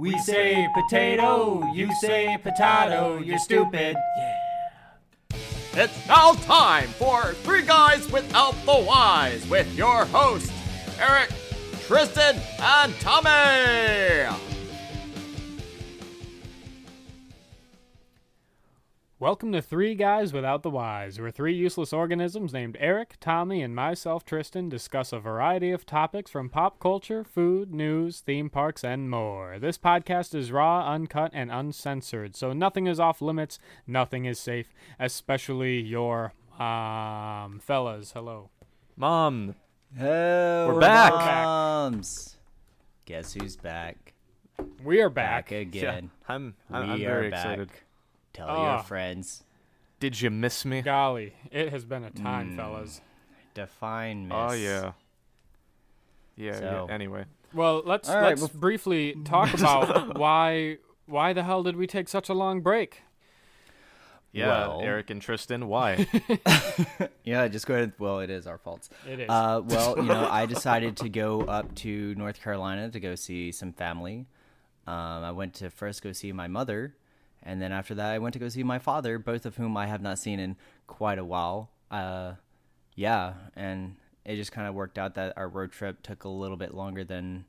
We say potato, you say potato, you're stupid. It's now time for Three Guys Without the Wise with your hosts, Eric, Tristan, and Tommy. Welcome to Three Guys Without the Wise, where three useless organisms named Eric, Tommy, and myself, Tristan, discuss a variety of topics from pop culture, food, news, theme parks, and more. This podcast is raw, uncut, and uncensored, so nothing is off limits, nothing is safe, especially your um Fellas, hello. Mom, Hey, We're back. Moms. Guess who's back? We are back. again. I'm, I'm, we I'm are very back. Excited. Tell Ah. your friends. Did you miss me? Golly, it has been a time, Mm. fellas. Define miss. Oh yeah. Yeah. So- yeah. Anyway, Well, let's All right, let's bef- briefly talk about why why the hell did we take such a long break? yeah. Well- Eric and Tristan, why? Yeah, just go ahead. Well, it is our fault. It is. Uh, well, you know, I decided to go up to North Carolina to go see some family. Um, I went to first go see my mother, and then after that, I went to go see my father, both of whom I have not seen in quite a while. Uh, yeah, and it just kind of worked out that our road trip took a little bit longer than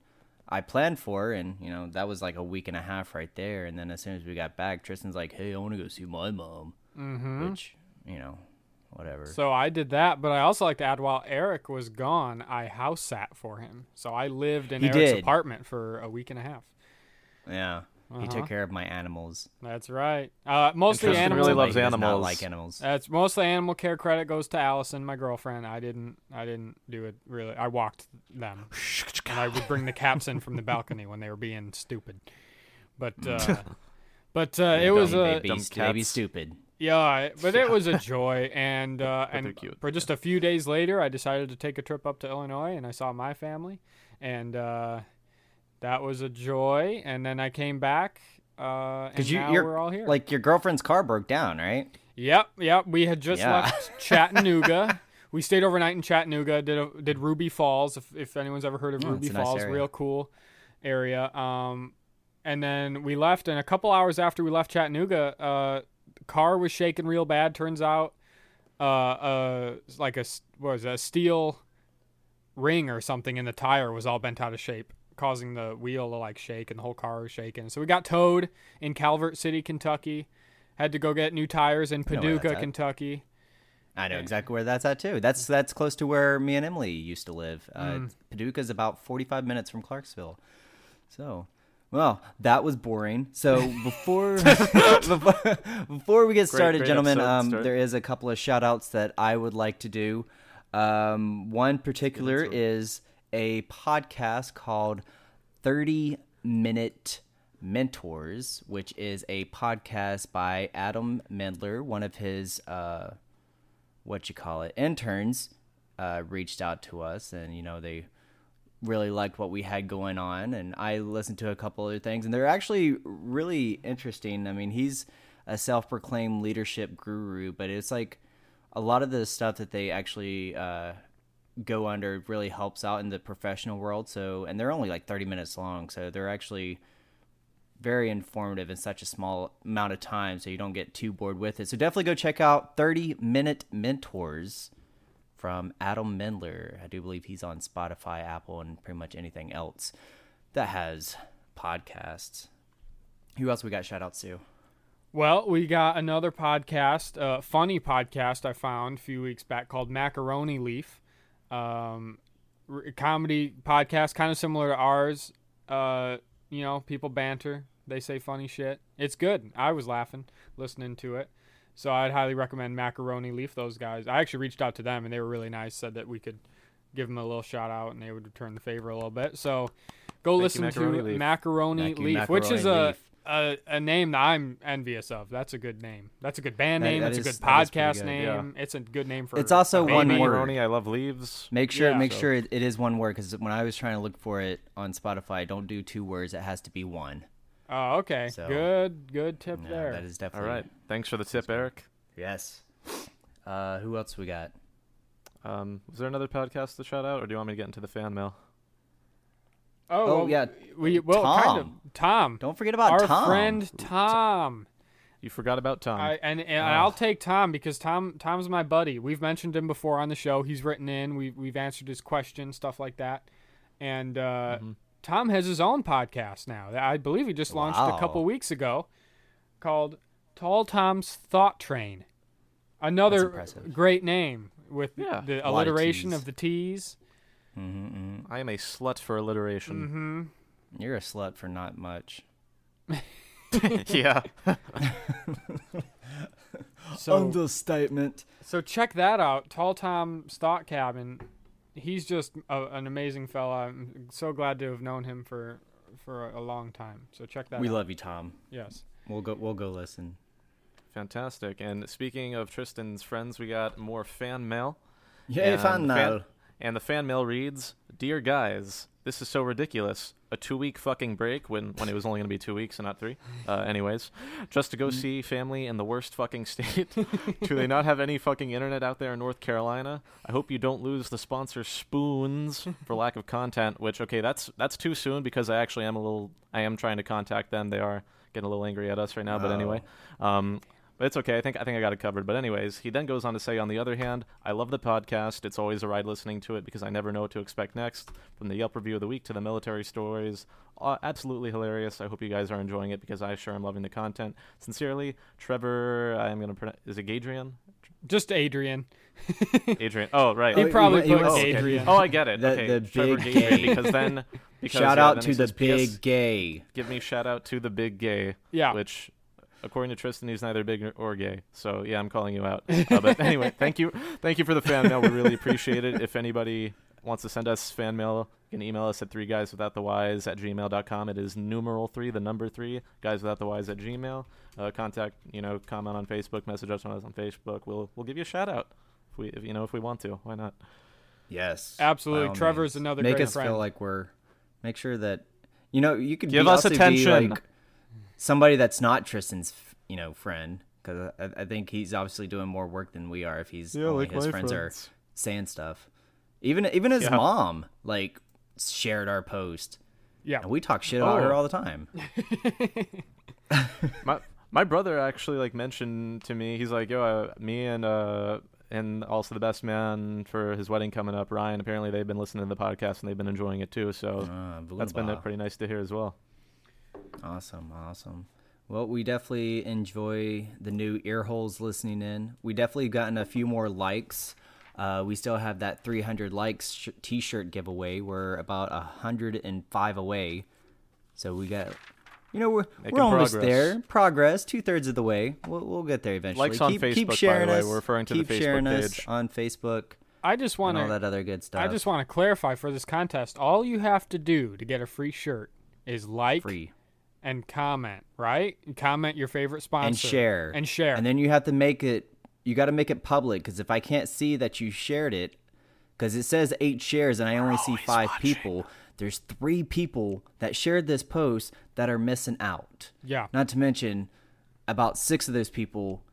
I planned for, and you know that was like a week and a half right there. And then as soon as we got back, Tristan's like, "Hey, I want to go see my mom," mm-hmm. which you know, whatever. So I did that, but I also like to add while Eric was gone, I house sat for him. So I lived in He Eric's did. apartment for a week and a half. yeah, he Uh-huh. took care of my animals. That's right. Uh, mostly Tristan animals. really loves Somebody who does not animals. like animals. That's mostly animal care credit goes to Allison, my girlfriend. I didn't. I didn't do it really. I walked them, and I would bring the cats in from the balcony when they were being stupid. But uh, but uh, it was They- a they Dumb they be stupid. Yeah, but it was a joy, and uh, and cute, for just a few days later, I decided to take a trip up to Illinois, and I saw my family, and uh, that was a joy. And then I came back, uh, and you, now we're all here. like your girlfriend's car broke down, right? yep, yep. We had just Yeah. left Chattanooga. we stayed overnight in Chattanooga. Did a, did Ruby Falls? If if anyone's ever heard of Oh, Ruby a nice Falls, real cool area. Um, and then we left, and a couple hours after we left Chattanooga, uh, car was shaking real bad. Turns out, uh, uh, like a what was it, a steel ring or something in the tire was all bent out of shape, causing the wheel to like shake, and the whole car was shaking. So we got towed in Calvert City, Kentucky. Had to go get new tires in Paducah, that's. Kentucky. I know exactly where that's at too. That's that's close to where me and Emily used to live. Uh, Mm. Paducah's about forty-five minutes from Clarksville. So, well, that was boring. So before before, before we get started, great gentlemen, um, start. there is a couple of shout outs that I would like to do. Um, one particular is it. is a podcast called 30 Minute Mentors, which is a podcast by Adam Mendler, one of his uh, what you call it interns uh, reached out to us, and you know they really liked what we had going on, and I listened to a couple other things, and they're actually really interesting. I mean, he's a self-proclaimed leadership guru, but it's like a lot of the stuff that they actually uh, go under really helps out in the professional world. So, and they're only like 30 minutes long, so they're actually very informative in such a small amount of time so you don't get too bored with it. So definitely go check out 30 Minute Mentors from Adam Mendler. I do believe he's on Spotify, Apple, and pretty much anything else that has podcasts. Who else we got shout outs to? Well, we got another podcast, uh, funny podcast I found a few weeks back called Macaroni Leaf. Um, r- comedy podcast, kind of similar to ours. Uh, you know, people banter, they say funny shit. It's good. I was laughing listening to it. So I'd highly recommend Macaroni Leaf, those guys. I actually reached out to them and they were really nice, said that we could give them a little shout out and they would return the favor a little bit. So go Thank you, listen Macaroni to Leaf. Macaroni you, Leaf, which is Macaroni a, Leaf. A a name that I'm envious of. That's a good name. That's a good band That- name. that It's a is- good that is pretty podcast good, name. yeah. It's a good name for. It's also a one word. Macaroni, I love leaves. Make sure Yeah. make So- sure it, it is one word because when I was trying to look for it on Spotify, don't do two words. It has to be one. Oh, okay. So- good, good tip Yeah, there. that is definitely all right. Thanks for the tip, Eric. Yes. Uh, who else we got? Um, was there another podcast to shout out, or do you want me to get into the fan mail? Oh, Oh, well, yeah, We well kind of Tom. Tom. Don't forget about our Tom. friend Tom. You forgot about Tom. I, and and I'll take Tom because Tom Tom's my buddy. We've mentioned him before on the show. He's written in. We've we've answered his questions, stuff like that. And uh, Mm-hmm. Tom has his own podcast now. that I believe he just launched a couple weeks ago, called Tall Tom's Thought Train. Another impressive. great name with Yeah. the alliteration Ts. of the T's. Mm-hmm, mm-hmm. I am a slut for alliteration. Mm-hmm. You're a slut for not much. yeah. So Understatement. So check that out, Tall Tom Stock Cabin. He's just a, an amazing fella. I'm so glad to have known him for for a, a long time. So check that We out. love you, Tom. yes. We'll go. We'll go listen. Fantastic. And speaking of Tristan's friends, we got more fan mail. Yay, And fan the mail. And the fan mail reads, "Dear guys, this is so ridiculous. A two-week fucking break when when it was only going to be two weeks and not three. Uh, anyways, just to go see family in the worst fucking state. Do they not have any fucking internet out there in North Carolina? I hope you don't lose the sponsor Spoons for lack of content. Which okay, that's that's too soon because I actually am a little. I am trying to contact them. They are getting a little angry at us right now. But anyway, um, but it's okay. I think I think I got it covered. But anyways, he then goes on to say, on the other hand, I love the podcast. It's always a ride listening to it because I never know what to expect next. From the Yelp review of the week to the military stories, uh, absolutely hilarious. I hope you guys are enjoying it because I sure am loving the content. Sincerely, Trevor. I'm gonna pronounce. Is it Gadrian? Just Adrian. Adrian. Oh right. He Oh, probably he put went- okay. Adrian. Oh, I get it. The- okay, the Trevor big Gadrian, gay. because then because, Shout yeah, out to the says, big "P.S. gay. Give me shout out to the big gay. Yeah. Which, according to Tristan, he's neither big or gay. So yeah, I'm calling you out. Uh, but anyway, thank you, thank you for the fan mail. We really appreciate it. If anybody wants to send us fan mail, you can email us at three guys without the y's at gmail.com. It is numeral three, the number three, guys without the y's at gmail. Uh, contact, you know, comment on Facebook, message us on us on Facebook. We'll we'll give you a shout out if we if you know if we want to. Why not? Yes. Absolutely. Trevor's means. another Make great us friend. feel like we're. Make sure that, you know, you could Give be, us also be, attention. like somebody that's not Tristan's, you know, friend, because I, I think he's obviously doing more work than we are. If he's Yeah, only like his friends, friends. are saying stuff, even even his Yeah. mom like shared our post, Yeah. and we talk shit about her Oh. all the time. my my brother actually like mentioned to me he's like yo uh, me and uh and also the best man for his wedding coming up ryan apparently they've been listening to the podcast and they've been enjoying it too so Uh, that's been uh, pretty nice to hear as well Awesome, awesome. Well, we definitely enjoy the new ear holes listening in. We definitely gotten a few more likes. Uh, we still have that 300 likes sh- t-shirt giveaway. We're about 105 away. So we got, you know, we're, Making we're almost progress. there. Progress, two thirds of the way. We'll, we'll get there eventually. Likes on keep, Facebook, keep by the sharing way. us. We're referring to the Facebook sharing us page. on Facebook I just want all to that other good stuff. I just want to clarify for this contest. All you have to do to get a free shirt is like free and comment, right? And comment your favorite sponsor and share and share. and then you have to make it you got to make it public because if i can't see that you shared it because it says eight shares and i only see five people there's three people that shared this post that are missing out yeah. not to mention about six of those people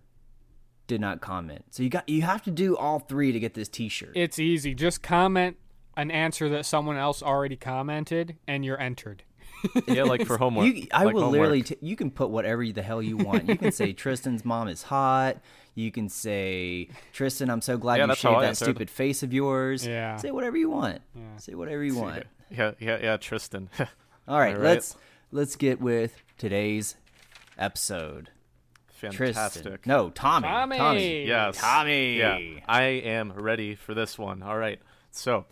did not comment so you got you have to do all three to get this t-shirt It's easy. Just comment an answer that someone else already commented and you're entered. Yeah like for homework You, I like will homework. literally. T- you can put whatever the hell you want. You can say Tristan's mom is hot. You can say Tristan, I'm so glad Yeah, you that's shaved that answered. stupid face of yours. Yeah. Say whatever you want. Say whatever you want. yeah yeah yeah tristan All right, All right. let's let's get with today's episode. fantastic Tristan. No, Tommy. Tommy. Yes. Tommy. Yeah. I am ready for this one. All right. So,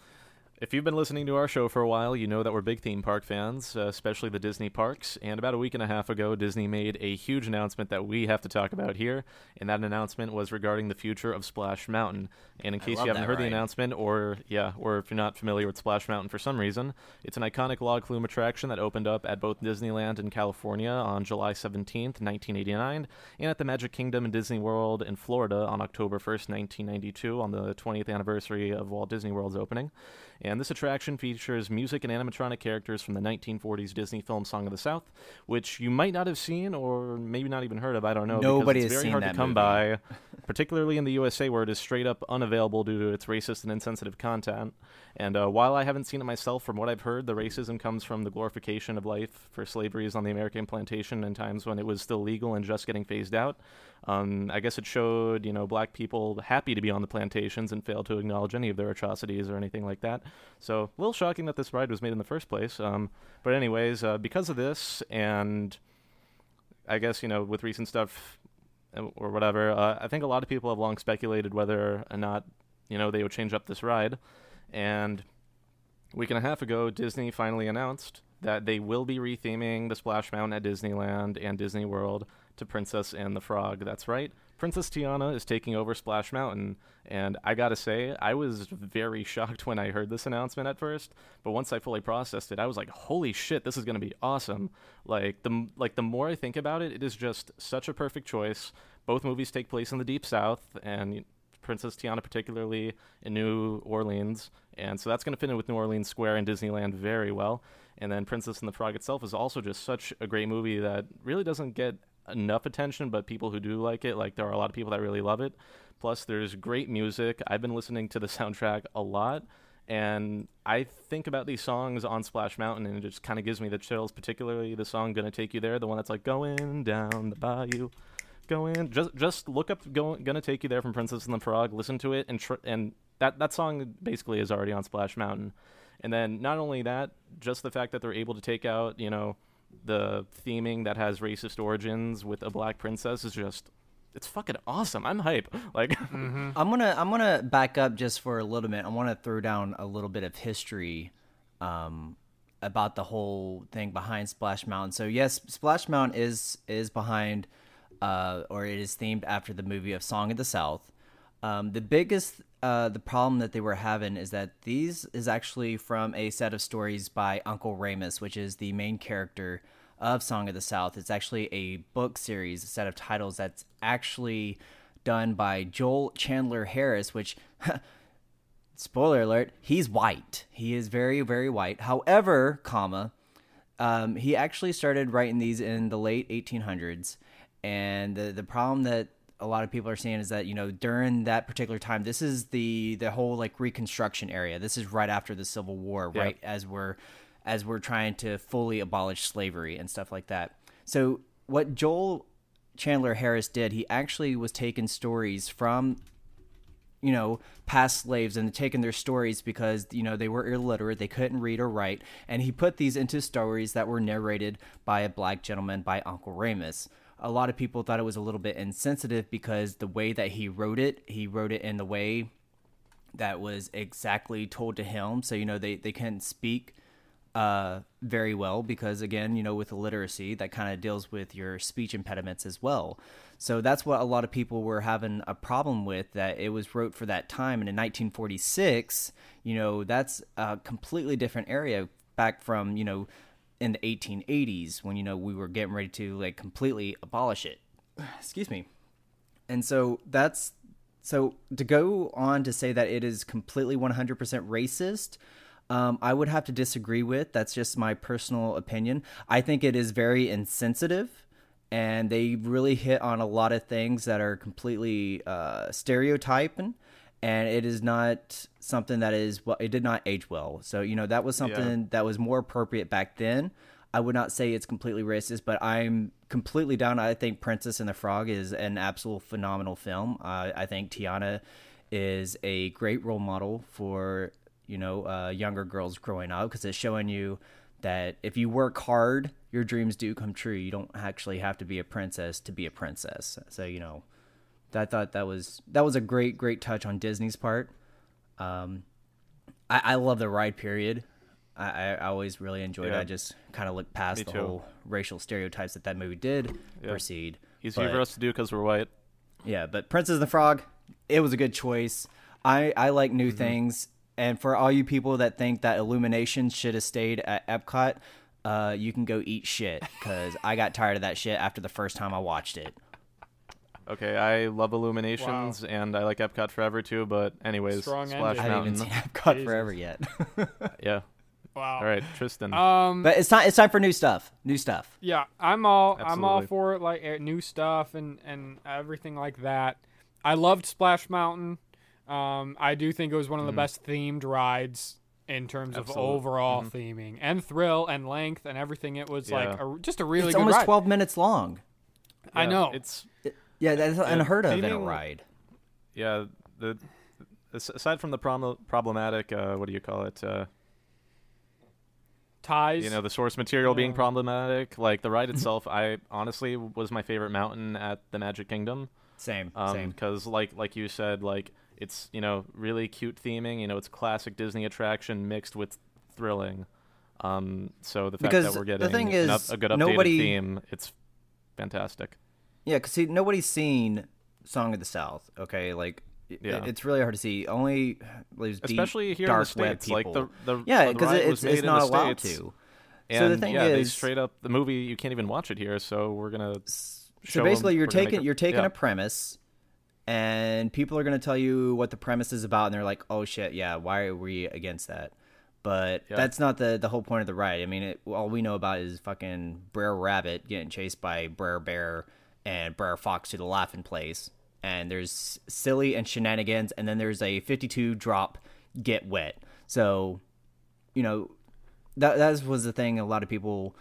if you've been listening to our show for a while, you know that we're big theme park fans, uh, especially the Disney parks. And about a week and a half ago, Disney made a huge announcement that we have to talk about here. And that announcement was regarding the future of Splash Mountain. And in case you haven't that heard the announcement, or yeah, or if you're not familiar with Splash Mountain for some reason, it's an iconic log flume attraction that opened up at both Disneyland in California on July 17th, 1989, and at the Magic Kingdom in Disney World in Florida on October 1st, 1992, on the 20th anniversary of Walt Disney World's opening. And this attraction features music and animatronic characters from the 1940s Disney film Song of the South, which you might not have seen or maybe not even heard of. I don't know. because Nobody it's has very seen hard that to come movie. by, particularly in the USA where it is straight up unavailable due to its racist and insensitive content. And uh, while I haven't seen it myself, from what I've heard, the racism comes from the glorification of life for slaveries on the American plantation in times when it was still legal and just getting phased out. Um, I guess it showed, you know, black people happy to be on the plantations and failed to acknowledge any of their atrocities or anything like that. So, a little shocking that this ride was made in the first place. Um, but, anyways, uh, because of this, and I guess, you know, with recent stuff uh, or whatever, uh, I think a lot of people have long speculated whether or not, you know, they would change up this ride. And a week and a half ago, Disney finally announced that they will be retheming the Splash Mountain at Disneyland and Disney World to Princess and the Frog. That's right. Princess Tiana is taking over Splash Mountain, and I gotta say, I was very shocked when I heard this announcement at first. But once I fully processed it, I was like, "Holy shit, this is gonna be awesome!" Like the like the more I think about it, it is just such a perfect choice. Both movies take place in the Deep South, and Princess Tiana particularly in New Orleans, and so that's to fit in with New Orleans Square and Disneyland very well. And then Princess and the Frog itself is also just such a great movie that really doesn't get enough attention, but people who do like it, like there are a lot of people that really love it. Plus, there's great music. I've been listening to the soundtrack a lot, and I think about these songs on Splash Mountain, and it just kind of gives me the chills. Particularly the song "Gonna Take You There," the one that's like going down the bayou going just just look up go, gonna take you there from princess and the frog listen to it and tr- and that that song basically is already on splash mountain and then not only that just the fact that they're able to take out you know the theming that has racist origins with a black princess is just it's fucking awesome i'm hype like I'm gonna I'm gonna back up just for a little bit. I want to throw down a little bit of history um, about the whole thing behind Splash Mountain. So yes, Splash Mountain is is behind, uh, or it is themed after the movie of Song of the South. Um, the biggest uh, the problem that they were having is that these is actually from a set of stories by Uncle Remus, which is the main character of Song of the South. It's actually a book series, a set of titles that's actually done by Joel Chandler Harris, which spoiler alert, he's white. He is very, very white. However, comma, um, he actually started writing these in the late 1800s, and the the problem that a lot of people are saying is that you know during that particular time, this is the the whole like Reconstruction area. This is right after the Civil War, Yeah. right as we're as we're trying to fully abolish slavery and stuff like that. So what Joel Chandler Harris did, he actually was taking stories from you know, past slaves and taking their stories because, you know, they were illiterate, they couldn't read or write. And he put these into stories that were narrated by a black gentleman, by Uncle Remus. A lot of people thought it was a little bit insensitive because the way that he wrote it, he wrote it in the way that was exactly told to him. So, you know, they, they couldn't speak uh, very well because, again, you know, with illiteracy, that kind of deals with your speech impediments as well. So that's what a lot of people were having a problem with that it was wrote for that time. And in 1946, you know, that's a completely different area back from, you know, in the 1880s when, you know, we were getting ready to like completely abolish it. Excuse me. And so that's so to go on to say that it is completely 100% racist, um, I would have to disagree with. That's just my personal opinion. I think it is very insensitive, and they really hit on a lot of things that are completely uh, stereotyping, and it is not something that is well. It did not age well. So you know that was something that was more appropriate back then. I would not say it's completely racist, but I'm completely down. I think Princess and the Frog is an absolute phenomenal film. Uh, I think Tiana is a great role model for you know uh, younger girls growing up because it's showing you that if you work hard, your dreams do come true. You don't actually have to be a princess to be a princess. So you know, I thought that was that was a great great touch on Disney's part. Um, I, I love the ride period. I, I always really enjoyed it. I just kind of looked past Me the too. whole racial stereotypes that that movie did Yeah. proceed. easier But- for us to do because we're white yeah, but Princess and the Frog, it was a good choice. I I like Mm-hmm. new things, and for all you people that think that Illumination should have stayed at Epcot, uh, you can go eat shit because I got tired of that shit after the first time I watched it. Okay, I love Illuminations and I like Epcot Forever too. But anyways, Strong Splash ending. I haven't Mountain. even seen Epcot Jesus. forever yet. Yeah. Wow. All right, Tristan. Um. but it's time. It's time for new stuff. New stuff. Yeah, I'm all I'm all Absolutely. for like uh, new stuff and and everything like that. I loved Splash Mountain. Um, I do think it was one of the best themed rides in terms of Absolute. overall theming and thrill and length and everything. It was like Yeah. a, just a really it's good almost ride. 12 minutes long. I Yeah, know. It's Yeah, that's unheard of in a ride. yeah. The aside from the prom- problematic, uh, what do you call it? Uh, ties. you know, the source material being problematic. Like the ride itself, I honestly was my favorite mountain at the Magic Kingdom. Same. Um, same. because like like you said, like it's you know really cute theming. You know, it's classic Disney attraction mixed with thrilling. Um, so the fact Because that we're the getting thing an is, up- a good updated nobody- theme, it's fantastic. Yeah, because see, nobody's seen Song of the South. Okay, like Yeah. it's really hard to see. Only uh, those deep, Especially here dark in the states, like people. the the yeah, because it's it's not allowed States, to. And So the thing yeah, they is- straight up the movie you can't even watch it here. So we're gonna So show 'em- basically, you're we're gonna taking a- you're taking yeah. a premise, and people are to tell you what the premise is about, and they're like, "Oh shit, yeah, why are we against that?" But Yeah. that's not the the whole point of the ride. I mean, it, all we know about is fucking Brer Rabbit getting chased by Brer Bear and Brer Fox to the laughing place, and there's silly and shenanigans, and then there's a 52 drop get wet. So, you know, that that was the thing. A lot of people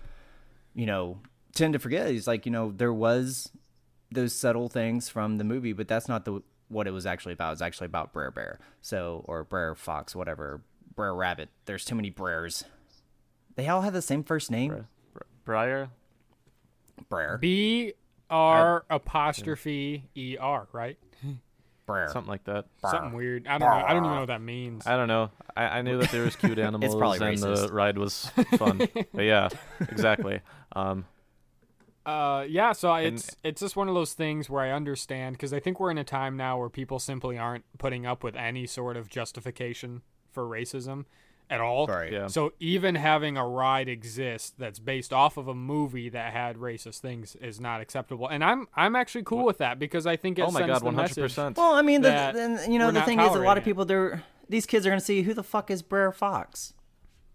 you know, tend to forget is like, you know, there was those subtle things from the movie, but that's not the what it was actually about. It's actually about Brer Bear. So or Brer Fox, whatever. Brer Rabbit. There's too many Brers. They all have the same first name. Br- Briar. Brer. B R apostrophe E R, right? Something like that. Something weird. I don't know. I don't even know what that means. I don't know. I, I knew that there was cute animals probably and the racist. ride was fun. but yeah, exactly. Um, Uh, yeah, so And- it's it's just one of those things where I understand because I think we're in a time now where people simply aren't putting up with any sort of justification for racism at all. Right. Yeah. So even having a ride exist that's based off of a movie that had racist things is not acceptable, and I'm I'm actually cool with that because I think it oh my sends god, one hundred percent. Well, I mean, the, that then you know the thing is, a lot of people they're these kids are gonna see who the fuck is Brer Fox,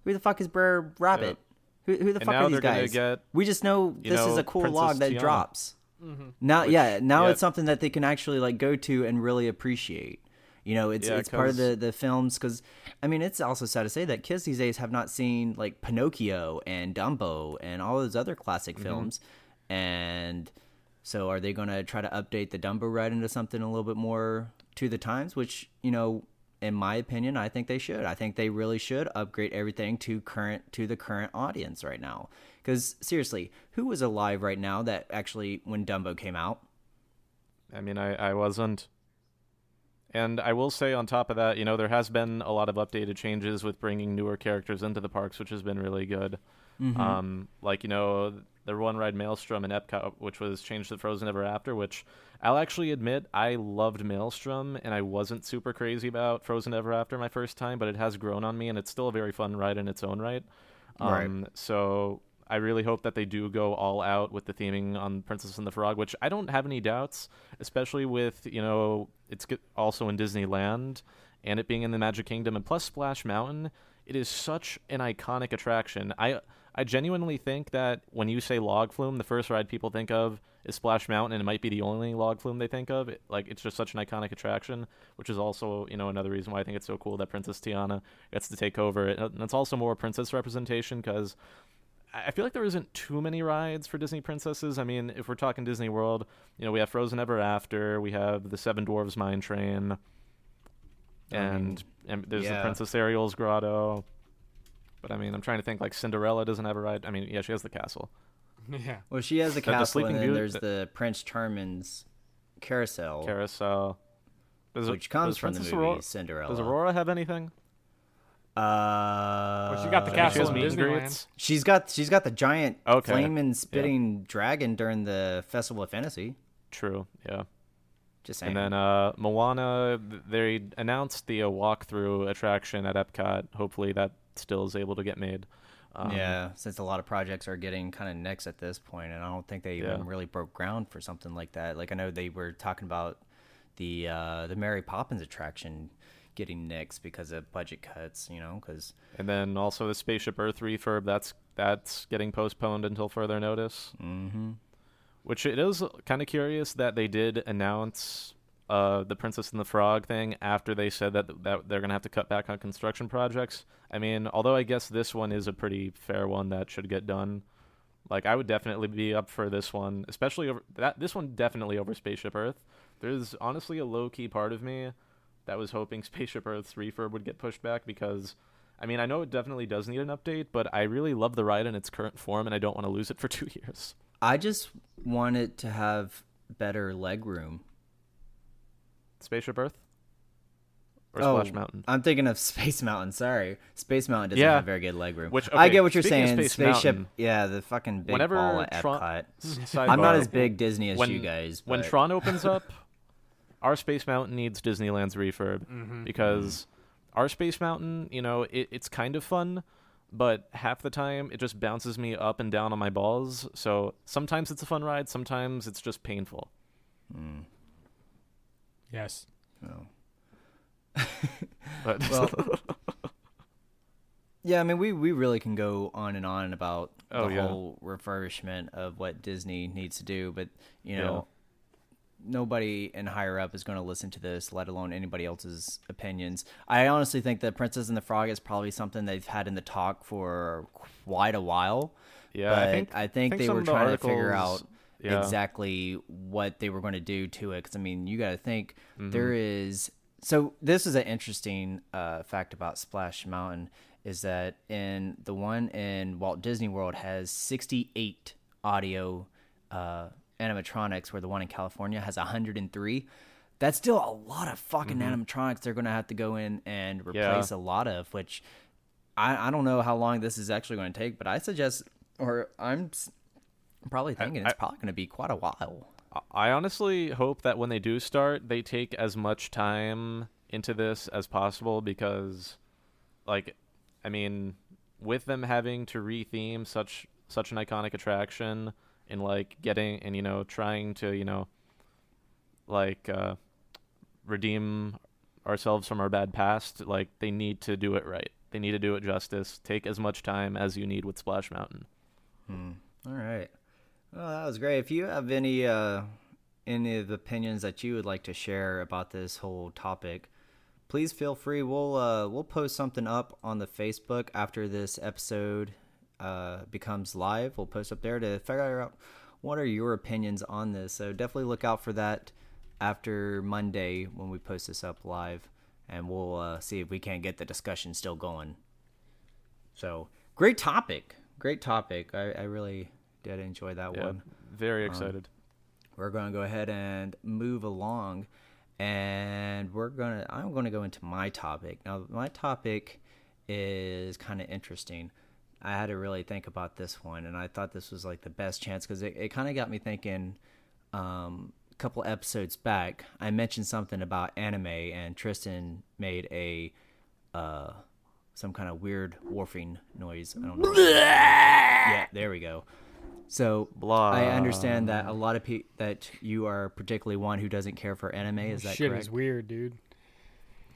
who the fuck is Brer Rabbit, who, who the And fuck now are these guys? get, we just know you this is a cool Princess log that Tiana. drops. Mm-hmm. Now, yeah, now yeah. it's something that they can actually like go to and really appreciate. You know, it's Yeah, it's part of the the films because I mean it's also sad to say that kids these days have not seen like Pinocchio and Dumbo and all those other classic Mm-hmm. films, and so are they going to try to update the Dumbo ride into something a little bit more to the times? Which you know, in my opinion, I think they should. I think they really should upgrade everything to current to the current audience right now. Because seriously, who was alive right now that actually when Dumbo came out? I mean, I, I wasn't. And I will say, on top of that, you know, there has been a lot of updated changes with bringing newer characters into the parks, which has been really good. Mm-hmm. Um, like you know, the one ride Maelstrom in Epcot, which was changed to Frozen Ever After, which I'll actually admit I loved Maelstrom, and I wasn't super crazy about Frozen Ever After my first time, but it has grown on me, and it's still a very fun ride in its own right. Right. Um, So I really hope that they do go all out with the theming on Princess and the Frog, which I don't have any doubts, especially with you know it's also in Disneyland and it being in the Magic Kingdom and plus Splash Mountain. It is such an iconic attraction. I I genuinely think that when you say log flume, the first ride people think of is Splash Mountain, and it might be the only log flume they think of. It, like it's just such an iconic attraction, which is also you know another reason why I think it's so cool that Princess Tiana gets to take over. It. And it's also more princess representation because I I feel like there isn't too many rides for Disney princesses. I mean, if we're talking Disney World, you know, we have Frozen Ever After, we have the Seven Dwarves Mine Train, and, and there's the. Princess Ariel's Grotto. But I mean, I'm trying to think like Cinderella doesn't have a ride. I mean, yeah, she has the castle. yeah. Well, she has the the castle, Sleeping and then Beauty- there's the Prince Charming's carousel, Carousel. Does, which comes does from the movie Aurora, Cinderella. Does Aurora have anything? Uh, Well, she got the castle in Disneyland. She's got she's got the giant Okay, flaming spitting dragon during the Festival of Fantasy. True. Yeah. Just saying. And then uh, Moana, they announced the uh, walkthrough attraction at Epcot. Hopefully that still is able to get made. Um, yeah, since a lot of projects are getting kind of next at this point, and I don't think they even Yeah. really broke ground for something like that. Like I know they were talking about the uh, the Mary Poppins attraction getting nixed because of budget cuts. You know, because And then also the Spaceship Earth refurb that's that's getting postponed until further notice. mm-hmm. Which it is kind of curious that they did announce uh, the Princess and the Frog thing after they said that that they're gonna have to cut back on construction projects. I mean, although I guess this one is a pretty fair one that should get done. Like I would definitely be up for this one, especially over that. This one definitely over Spaceship Earth. There's honestly a low key part of me that was hoping Spaceship Earth's refurb would get pushed back because, I mean, I know it definitely does need an update, but I really love the ride in its current form, and I don't want to lose it for two years. I just want it to have better leg room. Spaceship Earth or Oh, Splash Mountain. I'm thinking of Space Mountain. Sorry, Space Mountain doesn't Yeah. have very good leg room. Which- I get what you're saying. Space Spaceship, Mountain, yeah, the fucking big Whenever ball at Tron- Epcot. I'm not as big Disney as when, you guys. When Tron opens up, our Space Mountain needs Disneyland's refurb mm-hmm. because mm-hmm. our Space Mountain, you know, it, it's kind of fun, but half the time it just bounces me up and down on my balls. So sometimes it's a fun ride, sometimes it's just painful. Mm. Yes. Oh. But Well, yeah, I mean, we, we really can go on and on about oh, the Oh, yeah. whole refurbishment of what Disney needs to do, but you know, nobody in higher up is going to listen to this, let alone anybody else's opinions. I honestly think that Princess and the Frog is probably something they've had in the talk for quite a while. Yeah, but I think- I think, I think they were trying to figure out yeah. exactly what they were going to do to it. Because I mean, you got to think Mm-hmm. there is. So this is an interesting uh, fact about Splash Mountain is that in the one in Walt Disney World has 68 audio uh, animatronics, where the one in California has 103. That's still a lot of fucking animatronics they're going to have to go in and Mm-hmm. Yeah. replace a lot of, which I, I don't know how long this is actually going to take, but I suggest, or I'm probably thinking it's I- probably going to be quite a while. I honestly hope that when they do start, they take as much time into this as possible because, like, I mean, with them having to retheme such such an iconic attraction and like getting and you know trying to you know like uh, redeem ourselves from our bad past, like they need to do it right. They need to do it justice. Take as much time as you need with Splash Mountain. All right. Well, that was great. If you have any uh, any of the opinions that you would like to share about this whole topic, please feel free. We'll uh, we'll post something up on the Facebook after this episode uh, becomes live. We'll post up there to figure out what are your opinions on this. So definitely look out for that after Monday when we post this up live, and we'll uh, see if we can't get the discussion still going. So great topic, great topic. I, I really did enjoy that Yeah, one. very excited. We're going to go ahead and move along, and we're gonna. I'm going to go into my topic now. My topic is kind of interesting. I had to really think about this one, and I thought this was like the best chance because it, it kind of got me thinking. Um, a couple episodes back, I mentioned something about anime, and Tristan made a uh, some kind of weird wharfing noise. I don't know. yeah, there we go. So Blah. I understand that a lot of people that you are particularly one who doesn't care for anime. Is that Shit correct? is weird, dude.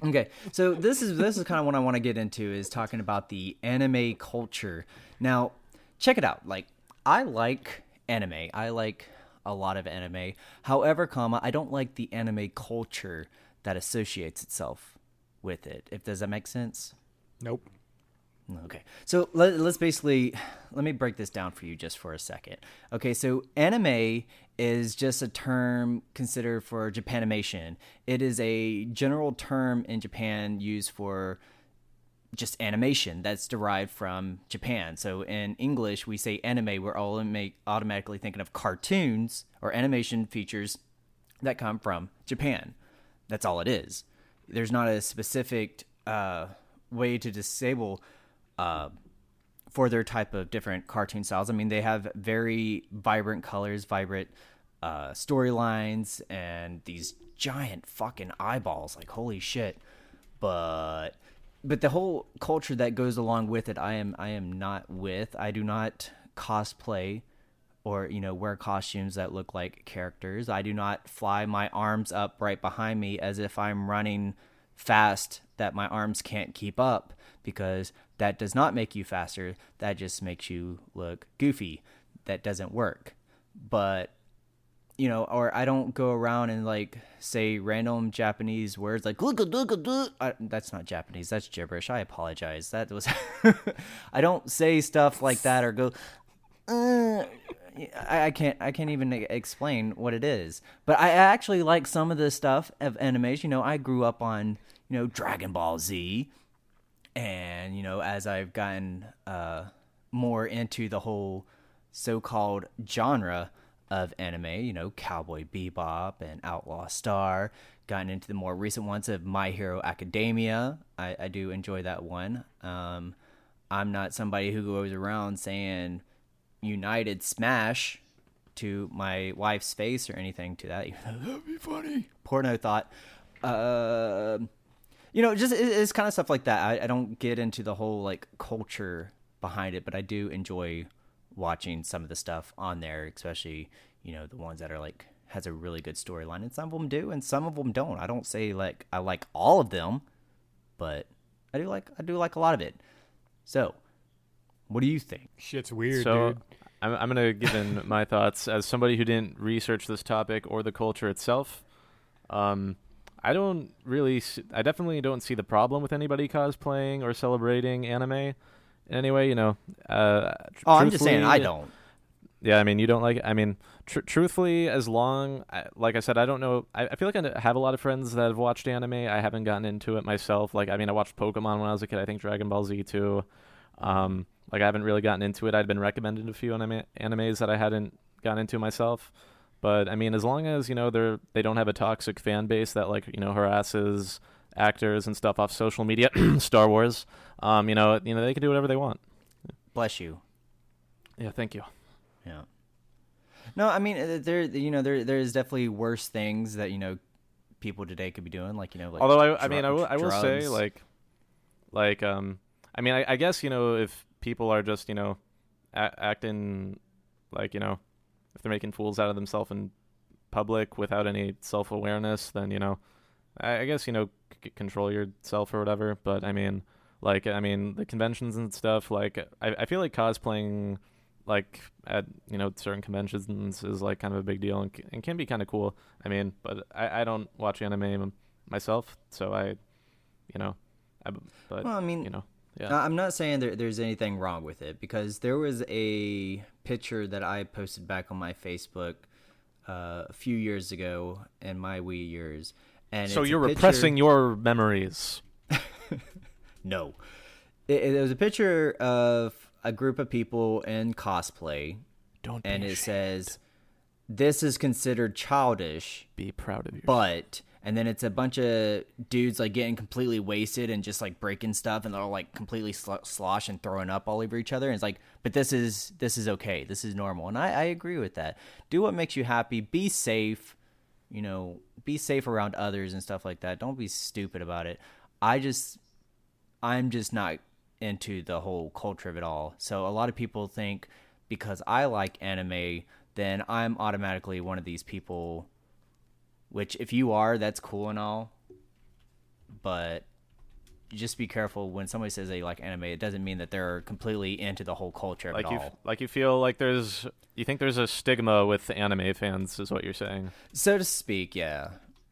Okay, so this is this is kind of what I want to get into is talking about the anime culture. Now, check it out. Like, I like anime. I like a lot of anime. However, comma, I don't like the anime culture that associates itself with it. If does that make sense? Nope. Okay, so let, let's basically let me break this down for you just for a second. Okay, so anime is just a term considered for Japanimation. It is a general term in Japan used for just animation that's derived from Japan. So in English, we say anime, we're all automatically thinking of cartoons or animation features that come from Japan. That's all it is. There's not a specific uh, way to disable uh, for their type of different cartoon styles. I mean, they have very vibrant colors, vibrant uh, storylines, and these giant fucking eyeballs. Like, holy shit. But but the whole culture that goes along with it, I am I am not with. I do not cosplay or you know wear costumes that look like characters. I do not fly my arms up right behind me as if I'm running fast that my arms can't keep up because that does not make you faster. That just makes you look goofy. That doesn't work. But you know, or I don't go around and like say random Japanese words like. That's not Japanese. That's gibberish. I apologize. That was. I don't say stuff like that or go. Uh, I, I can't. I can't even explain what it is. But I actually like some of the stuff of animes. You know, I grew up on you know Dragon Ball Z, and you know as I've gotten uh, more into the whole so-called genre of anime, you know, Cowboy Bebop and Outlaw Star. Gotten into the more recent ones of My Hero Academia. I, I do enjoy that one. Um, I'm not somebody who goes around saying United Smash to my wife's face or anything to that. That'd be funny. Porno thought. Uh, you know, just it, it's kind of stuff like that. I, I don't get into the whole like culture behind it, but I do enjoy watching some of the stuff on there, especially you know the ones that are like has a really good storyline, and some of them do, and some of them don't. I don't say like I like all of them, but I do like I do like a lot of it. So, what do you think? Shit's weird, so, dude. I'm, I'm gonna give in my thoughts as somebody who didn't research this topic or the culture itself. Um, I don't really. See, I definitely don't see the problem with anybody cosplaying or celebrating anime. Anyway, you know. Uh, Oh, I'm just saying I don't. Yeah, I mean, you don't like. It. I mean, tr- truthfully, as long, like I said, I don't know. I, I feel like I have a lot of friends that have watched anime. I haven't gotten into it myself. Like, I mean, I watched Pokemon when I was a kid. I think Dragon Ball Z too. Um, like, I haven't really gotten into it. I'd been recommended a few anime animes that I hadn't gotten into myself. But I mean, as long as you know they're they don't have a toxic fan base that like you know harasses actors and stuff off social media, Star Wars. Um, you know, you know they can do whatever they want. Bless you. Yeah, thank you. Yeah. No, I mean uh, there. You know, there there's definitely worse things that you know people today could be doing, like you know, like Although I, I mean, I will, I will say, like, like, um, I mean, I, I guess you know, if people are just you know, a- acting like you know, if they're making fools out of themselves in public without any self awareness, then you know, I, I guess you know, c- control yourself or whatever. But I mean, like, I mean, the conventions and stuff. Like, I, I feel like cosplaying. Like at you know certain conventions is like kind of a big deal and, c- and can be kind of cool. I mean, but I, I don't watch anime myself, so I, you know, I, but Well, I mean, you know, yeah. I'm not saying there, there's anything wrong with it because there was a picture that I posted back on my Facebook uh, a few years ago in my Wii years, and so you're picture- repressing your memories. No, it, it was a picture of a group of people in cosplay, Don't and it ashamed. says, "This is considered childish." be proud of yourself. but and then it's a bunch of dudes like getting completely wasted and just like breaking stuff and they're all like completely sl- slosh and throwing up all over each other and it's like but this is this is okay. This is normal and I, I agree with that. Do what makes you happy. Be safe you know be safe around others and stuff like that. Don't be stupid about it. I just i'm just not into the whole culture of it all. So a lot of people think because i like anime then i'm automatically one of these people which if you are that's cool and all but just be careful when somebody says they like anime it doesn't mean that they're completely into the whole culture like you, all. like you feel like there's, you think there's a stigma with anime fans, is what you're saying. so to speak yeah.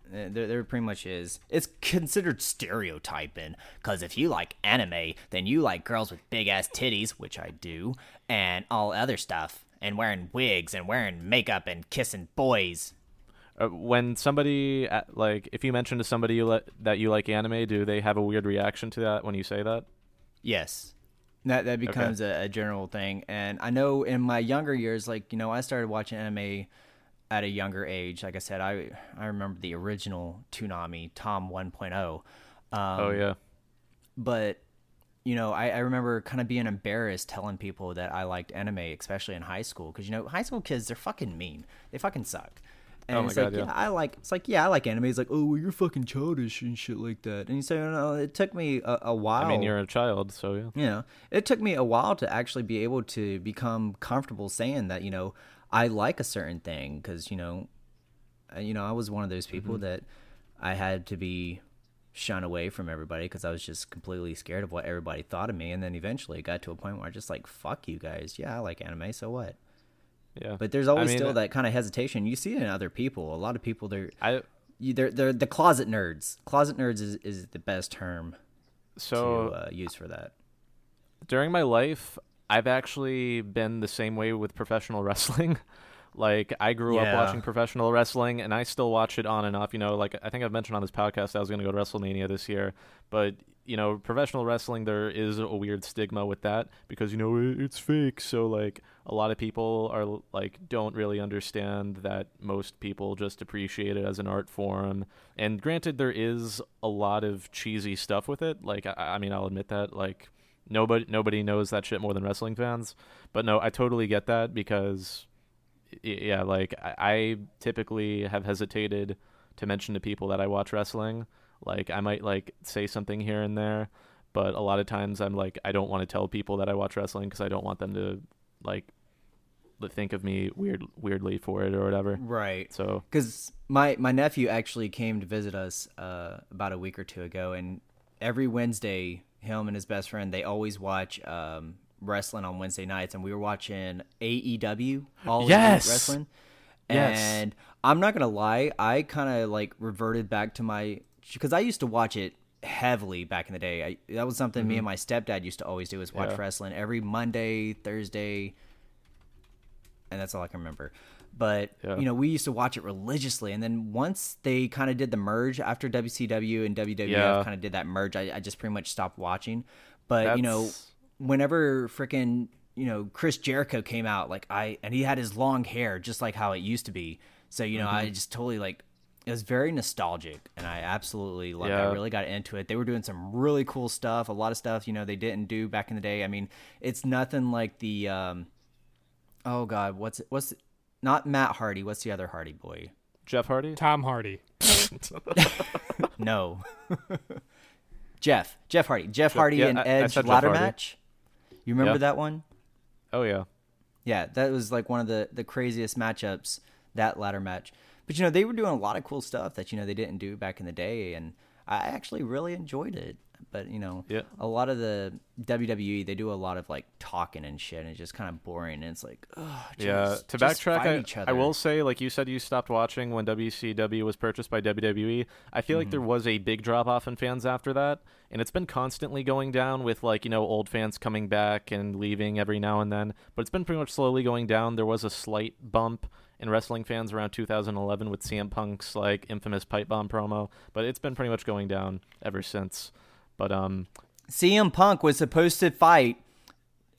Uh, there, there pretty much is. It's considered stereotyping because if you like anime then you like girls with big ass titties which i do and all other stuff and wearing wigs and wearing makeup and kissing boys Uh, when somebody uh, like, if you mention to somebody you le- that you like anime, do they have a weird reaction to that when you say that? Yes. That that becomes a, a general thing. And I know in my younger years, like, you know, I started watching anime at a younger age. Like I said, I I remember the original Toonami, Tom 1.0. Um, oh yeah. But, you know, I, I remember kind of being embarrassed telling people that I liked anime, especially in high school. Because, you know, high school kids, they're fucking mean. They fucking suck. And Oh it's God, like, yeah. I like. It's like, yeah, I like anime. He's like, oh, well, you're fucking childish and shit like that. And he said, no, it took me a, a while. I mean, you're a child, so yeah. you know, it took me a while to actually be able to become comfortable saying that, you know, I like a certain thing because, you know, you know, I was one of those people Mm-hmm. that I had to be shun away from everybody because I was just completely scared of what everybody thought of me. And then eventually it got to a point where I just like, fuck you guys. Yeah, I like anime. So what? Yeah. But there's always I mean, still that kind of hesitation. You see it in other people. A lot of people, they're, I you, they're, they're the closet nerds. Closet nerds is, is the best term so to uh, use for that. during my life, I've actually been the same way with professional wrestling. like I grew Yeah. up watching professional wrestling, and I still watch it on and off. You know, like I think I've mentioned on this podcast, I was going to go to WrestleMania this year, but you know, professional wrestling, there is a weird stigma with that because you know it's fake. So like a lot of people are like don't really understand that most people just appreciate it as an art form. And granted, there is a lot of cheesy stuff with it. Like I, I mean, I'll admit that. Like nobody nobody knows that shit more than wrestling fans. But no, I totally get that because yeah, like I, I typically have hesitated to mention to people that I watch wrestling. Like I might like say something here and there, but a lot of times I'm like I don't want to tell people that I watch wrestling because I don't want them to like think of me weird weirdly for it or whatever. Right. So because my my nephew actually came to visit us uh, about a week or two ago, and every Wednesday, him and his best friend they always watch um, wrestling on Wednesday nights, and we were watching AEW, All Yes! Wrestling. Yes. And I'm not gonna lie, I kind of like reverted back to my because I used to watch it heavily back in the day. I, that was something me and my stepdad used to always do is watch Mm-hmm. Yeah. wrestling every Monday, Thursday, and that's all I can remember. But Yeah. you know, we used to watch it religiously, and then once they kind of did the merge after WCW and WWF Yeah. kind of did that merge, I, I just pretty much stopped watching. But you know, whenever freaking you know Chris Jericho came out, like I and he had his long hair just like how it used to be. So you know, Mm-hmm. I just totally like it was very nostalgic, and I absolutely like. I really got into it. They were doing some really cool stuff. A lot of stuff you know they didn't do back in the day. I mean, it's nothing like the. um Oh God, what's it? What's it? not Matt Hardy? What's the other Hardy boy? Jeff Hardy. Tom Hardy. No. Jeff. Jeff Hardy. Jeff Hardy yeah, and I- I Edge said Jeff ladder Hardy. match. You remember Yeah. that one? Oh yeah. Yeah, that was like one of the the craziest matchups that ladder match. But you know, they were doing a lot of cool stuff that you know they didn't do back in the day and I actually really enjoyed it. But, you know, Yeah. a lot of the WWE, they do a lot of like talking and shit and it's just kind of boring and it's like, ugh, Yeah, to just backtrack, I, I will say, like you said, you stopped watching when WCW was purchased by WWE. I feel Mm-hmm. like there was a big drop off in fans after that, and it's been constantly going down with like you know old fans coming back and leaving every now and then. But it's been pretty much slowly going down. There was a slight bump in wrestling fans around 2011 with CM Punk's like infamous pipe bomb promo, but it's been pretty much going down ever since. But um, CM Punk was supposed to fight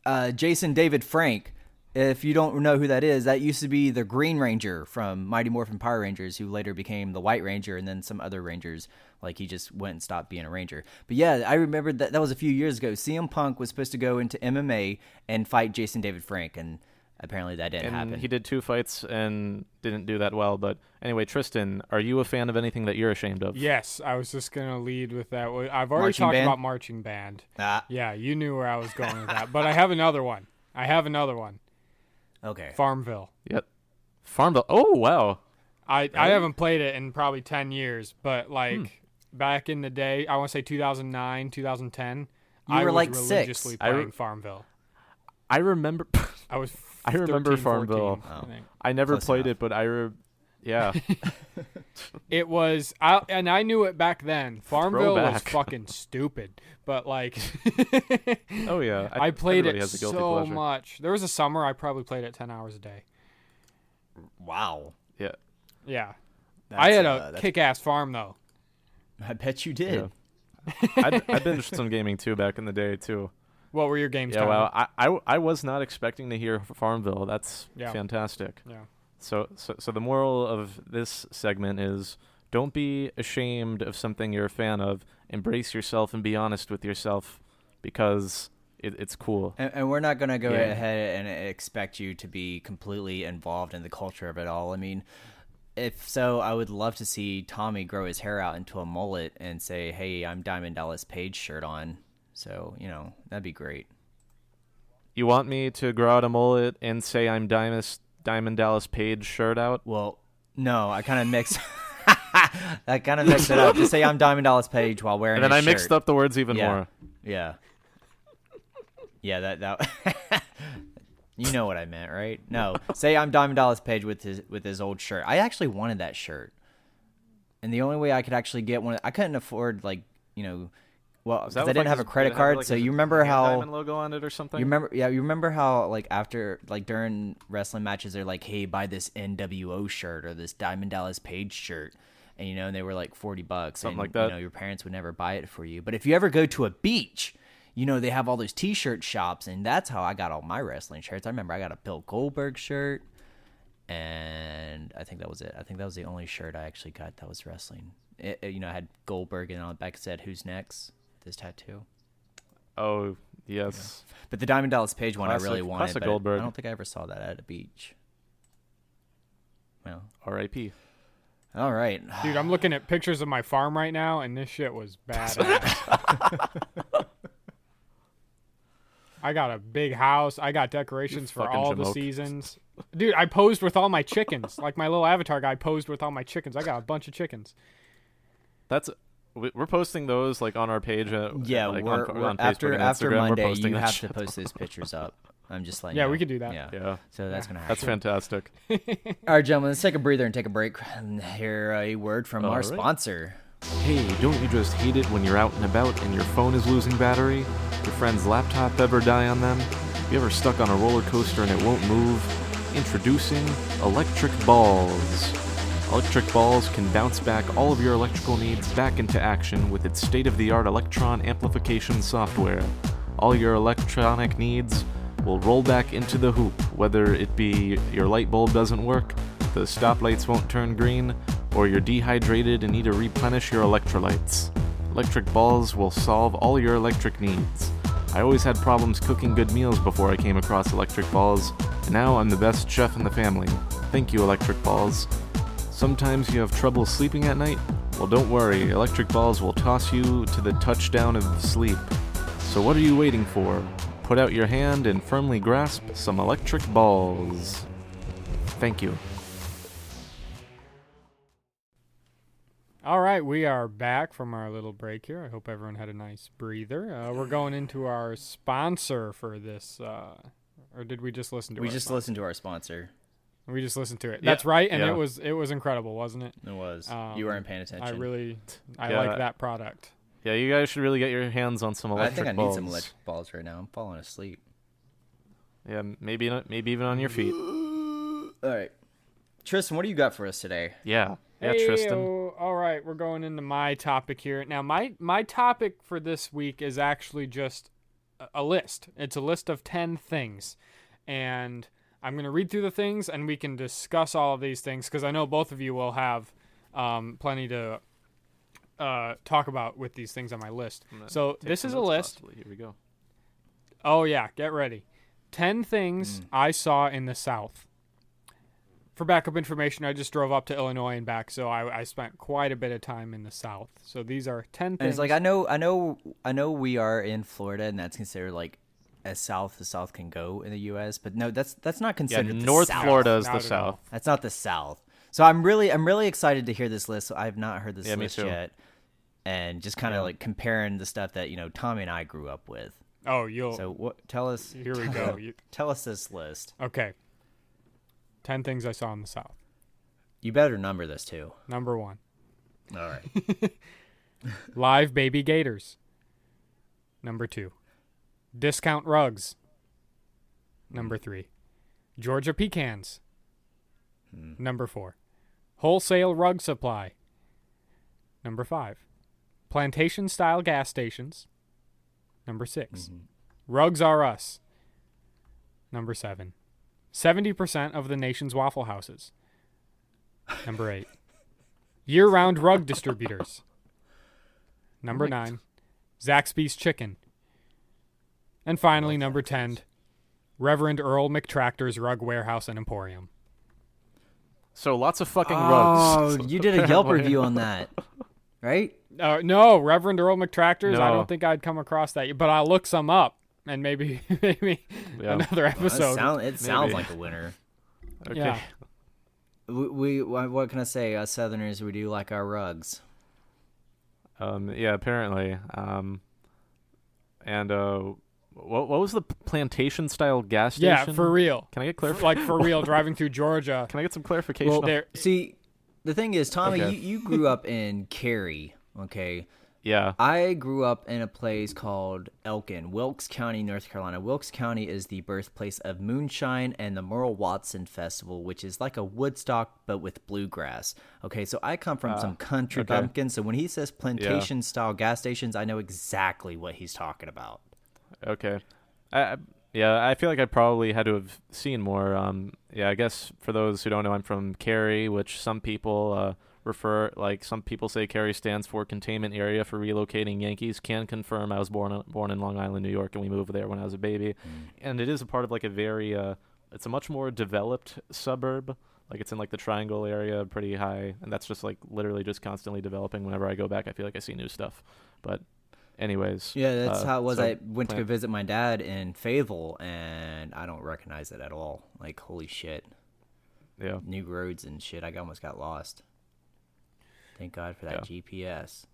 uh, Jason David Frank. If you don't know who that is, that used to be the Green Ranger from Mighty Morphin Power Rangers, who later became the White Ranger, and then some other Rangers. Like he just went and stopped being a Ranger. But yeah, I remember that that was a few years ago. CM Punk was supposed to go into MMA and fight Jason David Frank, and apparently that didn't and happen. he did two fights and didn't do that well. But anyway, Tristan, are you a fan of anything that you're ashamed of? Yes, I was just gonna lead with that. I've already Marching talked band? about marching band. Ah, Yeah, you knew where I was going with that. But I have another one. I have another one. okay. Farmville. Yep. Farmville. Oh wow. I, I haven't played it in probably 10 years, but like Hmm. back in the day, I want to say 2009, 2010, You I were, was like, six. religiously I re- playing Farmville. I remember. I was I remember 13, 14, Farmville. I. I never Close played enough. it, but I. Re- yeah. It was I and I knew it back then. Farmville was fucking stupid, but like Oh yeah. I, played it has a guilty so pleasure. much. There was a summer I probably played it 10 hours a day. Wow. Yeah. Yeah. That's, I had a uh, kick-ass farm though. I bet you did. Yeah. I I binged some gaming too back in the day too. What were your games? Yeah. Well, I, I I was not expecting to hear Farmville. That's Yeah. fantastic. yeah. So, so, so the moral of this segment is don't be ashamed of something you're a fan of. Embrace yourself and be honest with yourself because it, it's cool. And, and we're not going to go Yeah. ahead and expect you to be completely involved in the culture of it all. I mean, if so, I would love to see Tommy grow his hair out into a mullet and say, "Hey, I'm Diamond Dallas Page shirt on." So you know that'd be great. You want me to grow out a mullet and say I'm Diamond Diamond Dallas Page shirt out? Well, no, I kind of mix. I kind of mixed it up. Just say I'm Diamond Dallas Page while wearing. And then I his mixed up the words even Yeah. more. Yeah. Yeah, that that. you know what I meant, right? No, say I'm Diamond Dallas Page with his with his old shirt. I actually wanted that shirt, and the only way I could actually get one, I couldn't afford like you know, well, because I didn't like, have a credit did it have, card. like, so you remember how diamond logo on it or something? you remember, yeah, you remember how like after like during wrestling matches, they're like, "Hey, buy this NWO shirt or this Diamond Dallas Page shirt," and you know, and they were like forty bucks. Something and, like that. You know, your parents would never buy it for you. But if you ever go to a beach, you know they have all those T-shirt shops, and that's how I got all my wrestling shirts. I remember I got a Bill Goldberg shirt, and I think that was it. I think that was the only shirt I actually got that was wrestling. It, it, you know, I had Goldberg, and on the back said, "Who's next?" This tattoo. Oh yes. But the Diamond Dallas Page one I really Classic- wanted, classic but Goldberg. I don't think I ever saw that at a beach. Well, R.I.P. all right. Dude, I'm looking at pictures of my farm right now, and this shit was bad. I got a big house. I got decorations for fucking all the seasons. Dude, I posed with all my chickens. Like my little avatar guy posed with all my chickens. I got a bunch of chickens. That's we- we're posting those like on our page. Uh, Yeah, like, we're, on, we're- on Facebook after and after Instagram, we're Monday, posting you have shit. to post those pictures up. I'm just like Yeah, you we know. could do that. Yeah. Yeah, So that's gonna happen. that's fantastic. All right, gentlemen, let's take a breather and take a break and hear a word from All our right. sponsor. Hey, don't you just hate it when you're out and about and your phone is losing battery? Your friend's laptop ever die on them? You ever stuck on a roller coaster and it won't move? Introducing Electric Balls. Electric Balls can bounce back all of your electrical needs back into action with its state of the art electron amplification software. All your electronic needs will roll back into the hoop, whether it be your light bulb doesn't work, the stoplights won't turn green, or you're dehydrated and need to replenish your electrolytes. Electric balls will solve all your electric needs. I always had problems cooking good meals before I came across electric balls, and now I'm the best chef in the family. Thank you, electric balls. Sometimes you have trouble sleeping at night? Well, don't worry, electric balls will toss you to the touchdown of sleep. So, what are you waiting for? Put out your hand and firmly grasp some electric balls. Thank you. All right, we are back from our little break here. I hope everyone had a nice breather. Uh, we're going into our sponsor for this, uh, or did we just listen to? We our just sponsor? listened to our sponsor. We just listened to it. Yeah, That's right, and yeah. it was it was incredible, wasn't it? It was. Um, you weren't paying attention. I really, I Yeah. like that product. Yeah, you guys should really get your hands on some electric. Balls. I think I balls. need some electric balls right now. I'm falling asleep. Yeah, maybe not, maybe even on your feet. All right, Tristan, what do you got for us today? Yeah, yeah, Tristan. Heyo. All right, we're going into my topic here. Now, my my topic for this week is actually just a- a list. It's a list of 10 things. And I'm going to read through the things and we can discuss all of these things cuz I know both of you will have um, plenty to uh, talk about with these things on my list. So, this is a list. possibly. Here we go. Oh yeah, get ready. Ten Mm. things I saw in the South. For backup information, I just drove up to Illinois and back, so I, I spent quite a bit of time in the South. So these are ten And things. it's like I know, I know, I know we are in Florida, and that's considered like as south as south can go in the U.S. But no, that's that's not Yeah, considered the North South. Florida is Not the at all. South. That's not the South. So I'm really, I'm really excited to hear this list. I have not heard this Yeah, list yet, and just kind of Yeah. like comparing the stuff that you know Tommy and I grew up with. oh, you'll. So what? Tell us. here we go. You, Tell us this list. okay. Ten things I saw in the South. You better number this too. Number one, All right. live baby gators. Number two, discount rugs. Number three, Georgia pecans. Number four, wholesale rug supply. Number five, plantation style gas stations. Number 6 mm-hmm. Rugs Are Us. Number seven, 70% of the nation's Waffle Houses. Number eight, year round rug distributors. Number nine, Zaxby's Chicken. And finally, number 10, Reverend Earl McTractor's Rug Warehouse and Emporium. So lots of fucking rugs. Oh, you did a Yelp review on that, right? Uh, no, Reverend Earl McTractors. I don't think I'd come across that, but I'll look some up and maybe maybe Yeah. another Well, episode. sound- it sounds Maybe. like a winner. Okay. Yeah. We, we what what can I say? Us Southerners, we do like our rugs. Um, yeah, apparently. Um, and uh, what what was the plantation style gas station? Yeah, for real. Can I get clarification? like for real, driving through Georgia. Can I get some clarification? Well, There, See, the thing is, Tommy, Okay. you, you grew up in Cary, okay? yeah. I grew up in a place called Elkin, Wilkes County, North Carolina. Wilkes County is the birthplace of moonshine and the Merle Watson Festival, which is like a Woodstock but with bluegrass. Okay, so I come from ah, some country okay. bumpkin, so when he says plantation style gas stations, I know exactly what he's talking about. Okay. I, yeah, I feel like I probably had to have seen more. Um, yeah, I guess for those who don't know, I'm from Cary, which some people uh, refer like some people say Cary stands for Containment Area for Relocating Yankees. Can confirm I was born born in Long Island, New York, and we moved there when I was a baby, and it is a part of like a very uh, it's a much more developed suburb. Like it's in like the Triangle area, pretty high, and that's just like literally just constantly developing. Whenever I go back, I feel like I see new stuff. But, anyways, Yeah, that's uh, how it was. so I went to go visit my dad in Fayetteville, and I don't recognize it at all. Like, holy shit. Yeah. New roads and shit. I almost got lost. Thank God for that GPS.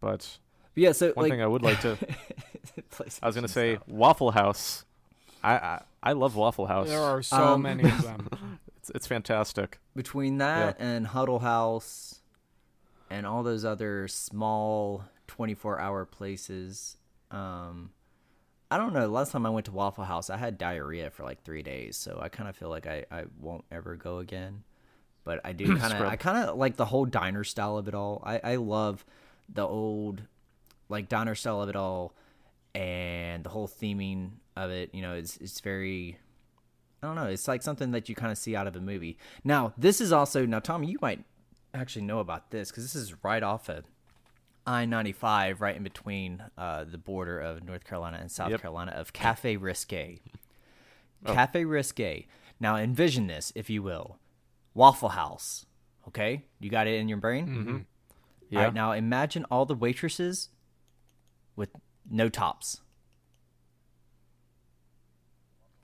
But But yeah, so one like, thing I would like to, PlayStation I was gonna say style. Waffle House. I I, I love Waffle House. there are so Um, many of them. It's it's fantastic. between that and Huddle House and all those other small 24 hour places, um, I don't know. Last time I went to Waffle House, I had diarrhea for like three days, so I kind of feel like I, I won't ever go again. But I do kind of, I kind of like the whole diner style of it all. I, I love the old, like diner style of it all, and the whole theming of it. You know, it's it's very I don't know. It's like something that you kind of see out of a movie. Now, this is also now, Tommy. You might actually know about this because this is right off of I ninety five, right in between uh, the border of North Carolina and South Yep. Carolina of Cafe Risque. Cafe Risque. Now, envision this, if you will, Waffle House. Okay, you got it in your brain. Mm-hmm. Yeah. All right, now imagine all the waitresses with no tops.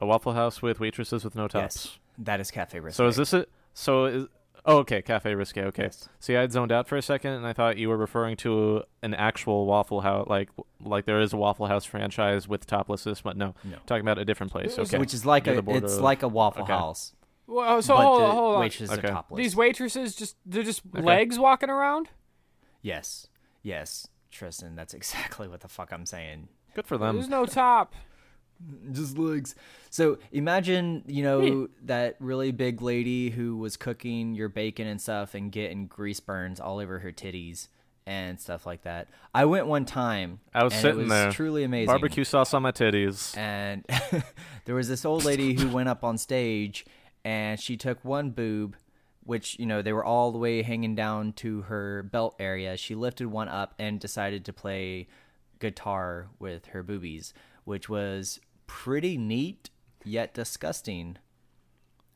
A Waffle House with waitresses with no tops. Yes, that is Cafe Risque. So is this it? So is oh okay, Cafe Risque. Okay. Yes. See, I had zoned out for a second, and I thought you were referring to an actual Waffle House, like like there is a Waffle House franchise with toplessness, but no, No. talking about a different place. Okay. Which is like Near a, the border it's of- like a Waffle okay. House. Well, so but hold the on, hold on. waitresses Okay. are topless. These waitresses just they're just Okay. legs walking around. yes, yes, Tristan, that's exactly what the fuck I'm saying. good for them. There's no top. Just legs. So imagine, you know, hmm. that really big lady who was cooking your bacon and stuff and getting grease burns all over her titties and stuff like that. I went one time. I was sitting it was there. truly amazing. Barbecue sauce on my titties. and there was this old lady who went up on stage and she took one boob which you know they were all the way hanging down to her belt area she lifted one up and decided to play guitar with her boobies which was pretty neat yet disgusting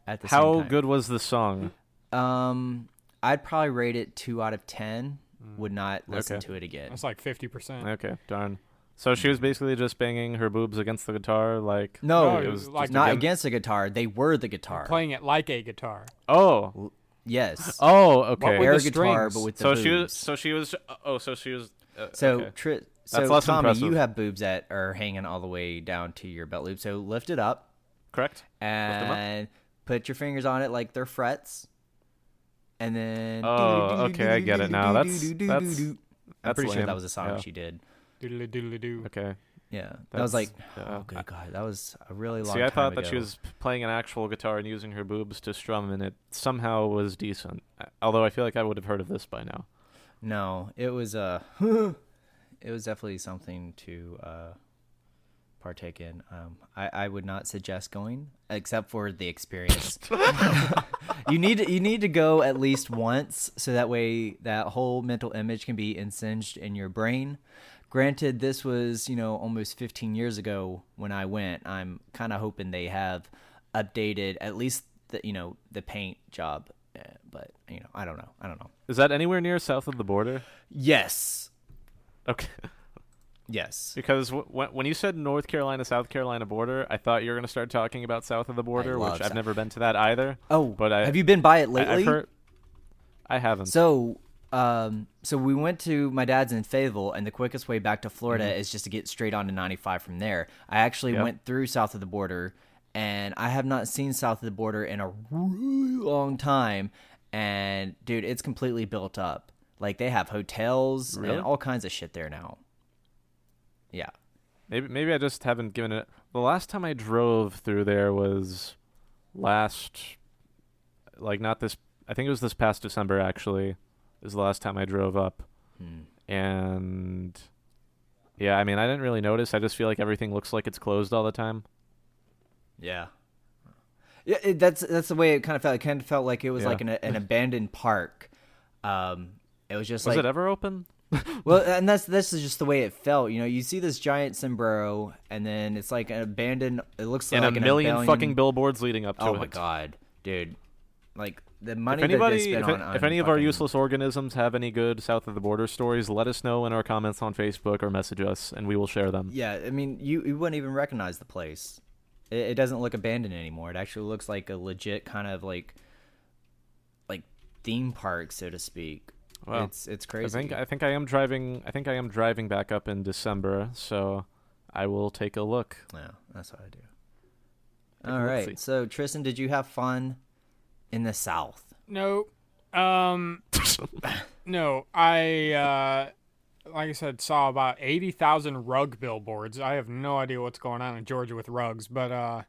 at the How same time good was the song? um i'd probably rate it 2 out of 10 would not listen Okay. to it again That's like fifty percent. Okay, darn. So she was basically just banging her boobs against the guitar, like no, No, it it was was like not against the guitar they were the guitar Playing it like a guitar. oh, yes oh, okay. air guitar strings? but with the so she was, so she was, oh, so she was. Uh, So, okay. tri- That's so less Tommy, impressive. you have boobs that are hanging all the way down to your belt loop. So lift it up correct. and them put your fingers on it like they're frets, and then. Oh, okay, I get it now. That's- that's- I'm pretty sure that was a song Yeah. she did. Doodly doodly doo. Okay. Yeah, that was like, That's- oh yeah. good god, that was a really long. See, I time thought that she was playing an actual guitar and using her boobs to strum, and it somehow was decent. Although I feel like I would have heard of this by now. No, it was uh it was definitely something to uh partake in. Um I, I would not suggest going except for the experience. you need to, you need to go at least once so that way that whole mental image can be insinged in your brain. Granted this was, you know, almost 15 years ago when I went. I'm kind of hoping they have updated at least the you know the paint job Eh, but you know, I don't know. I don't know. Is that anywhere near south of the border? Yes. Okay. Yes. Because w- when when you said North Carolina South Carolina border, I thought you were going to start talking about south of the border, which I've South- never been to that either. Oh, but I have you been by it lately? I've heard. I haven't. So, um, so we went to my dad's in Fayetteville, and the quickest way back to Florida is just to get straight on to 95 from there. I actually Yep. went through south of the border, and I have not seen south of the border in a really long time. And dude, it's completely built up. Like they have hotels Really? and all kinds of shit there now. Yeah. Maybe maybe I just haven't given it. The last time I drove through there was last, like not this. I think it was this past December. Actually, is the last time I drove up, Hmm. and yeah, I mean I didn't really notice. I just feel like everything looks like it's closed all the time. Yeah. Yeah, it, that's that's the way it kind of felt. It kind of felt like it was Yeah. like an, an abandoned park. Um, it was just Was like it ever open? Well, and that's this is just the way it felt. You know, you see this giant sombrero, and then it's like an abandoned. It looks and like a million abandoned- fucking billboards leading up to Oh it. Oh my god, dude! Like the If money that they anybody, if, on, if any of our useless organisms have any good south of the border stories, let us know in our comments on Facebook or message us, and we will share them. yeah, I mean, you you wouldn't even recognize the place. It, it doesn't look abandoned anymore. It actually looks like a legit kind of like like theme park, so to speak. Wow. It's it's I crazy. think I think I am driving. I think I am driving back up in December, so I will take a look. yeah, that's what I do. Take a All look-see. so Tristan, did you have fun in the South? No. Um No, I uh like I said saw about 80,000 rug billboards. I have no idea what's going on in Georgia with rugs, but uh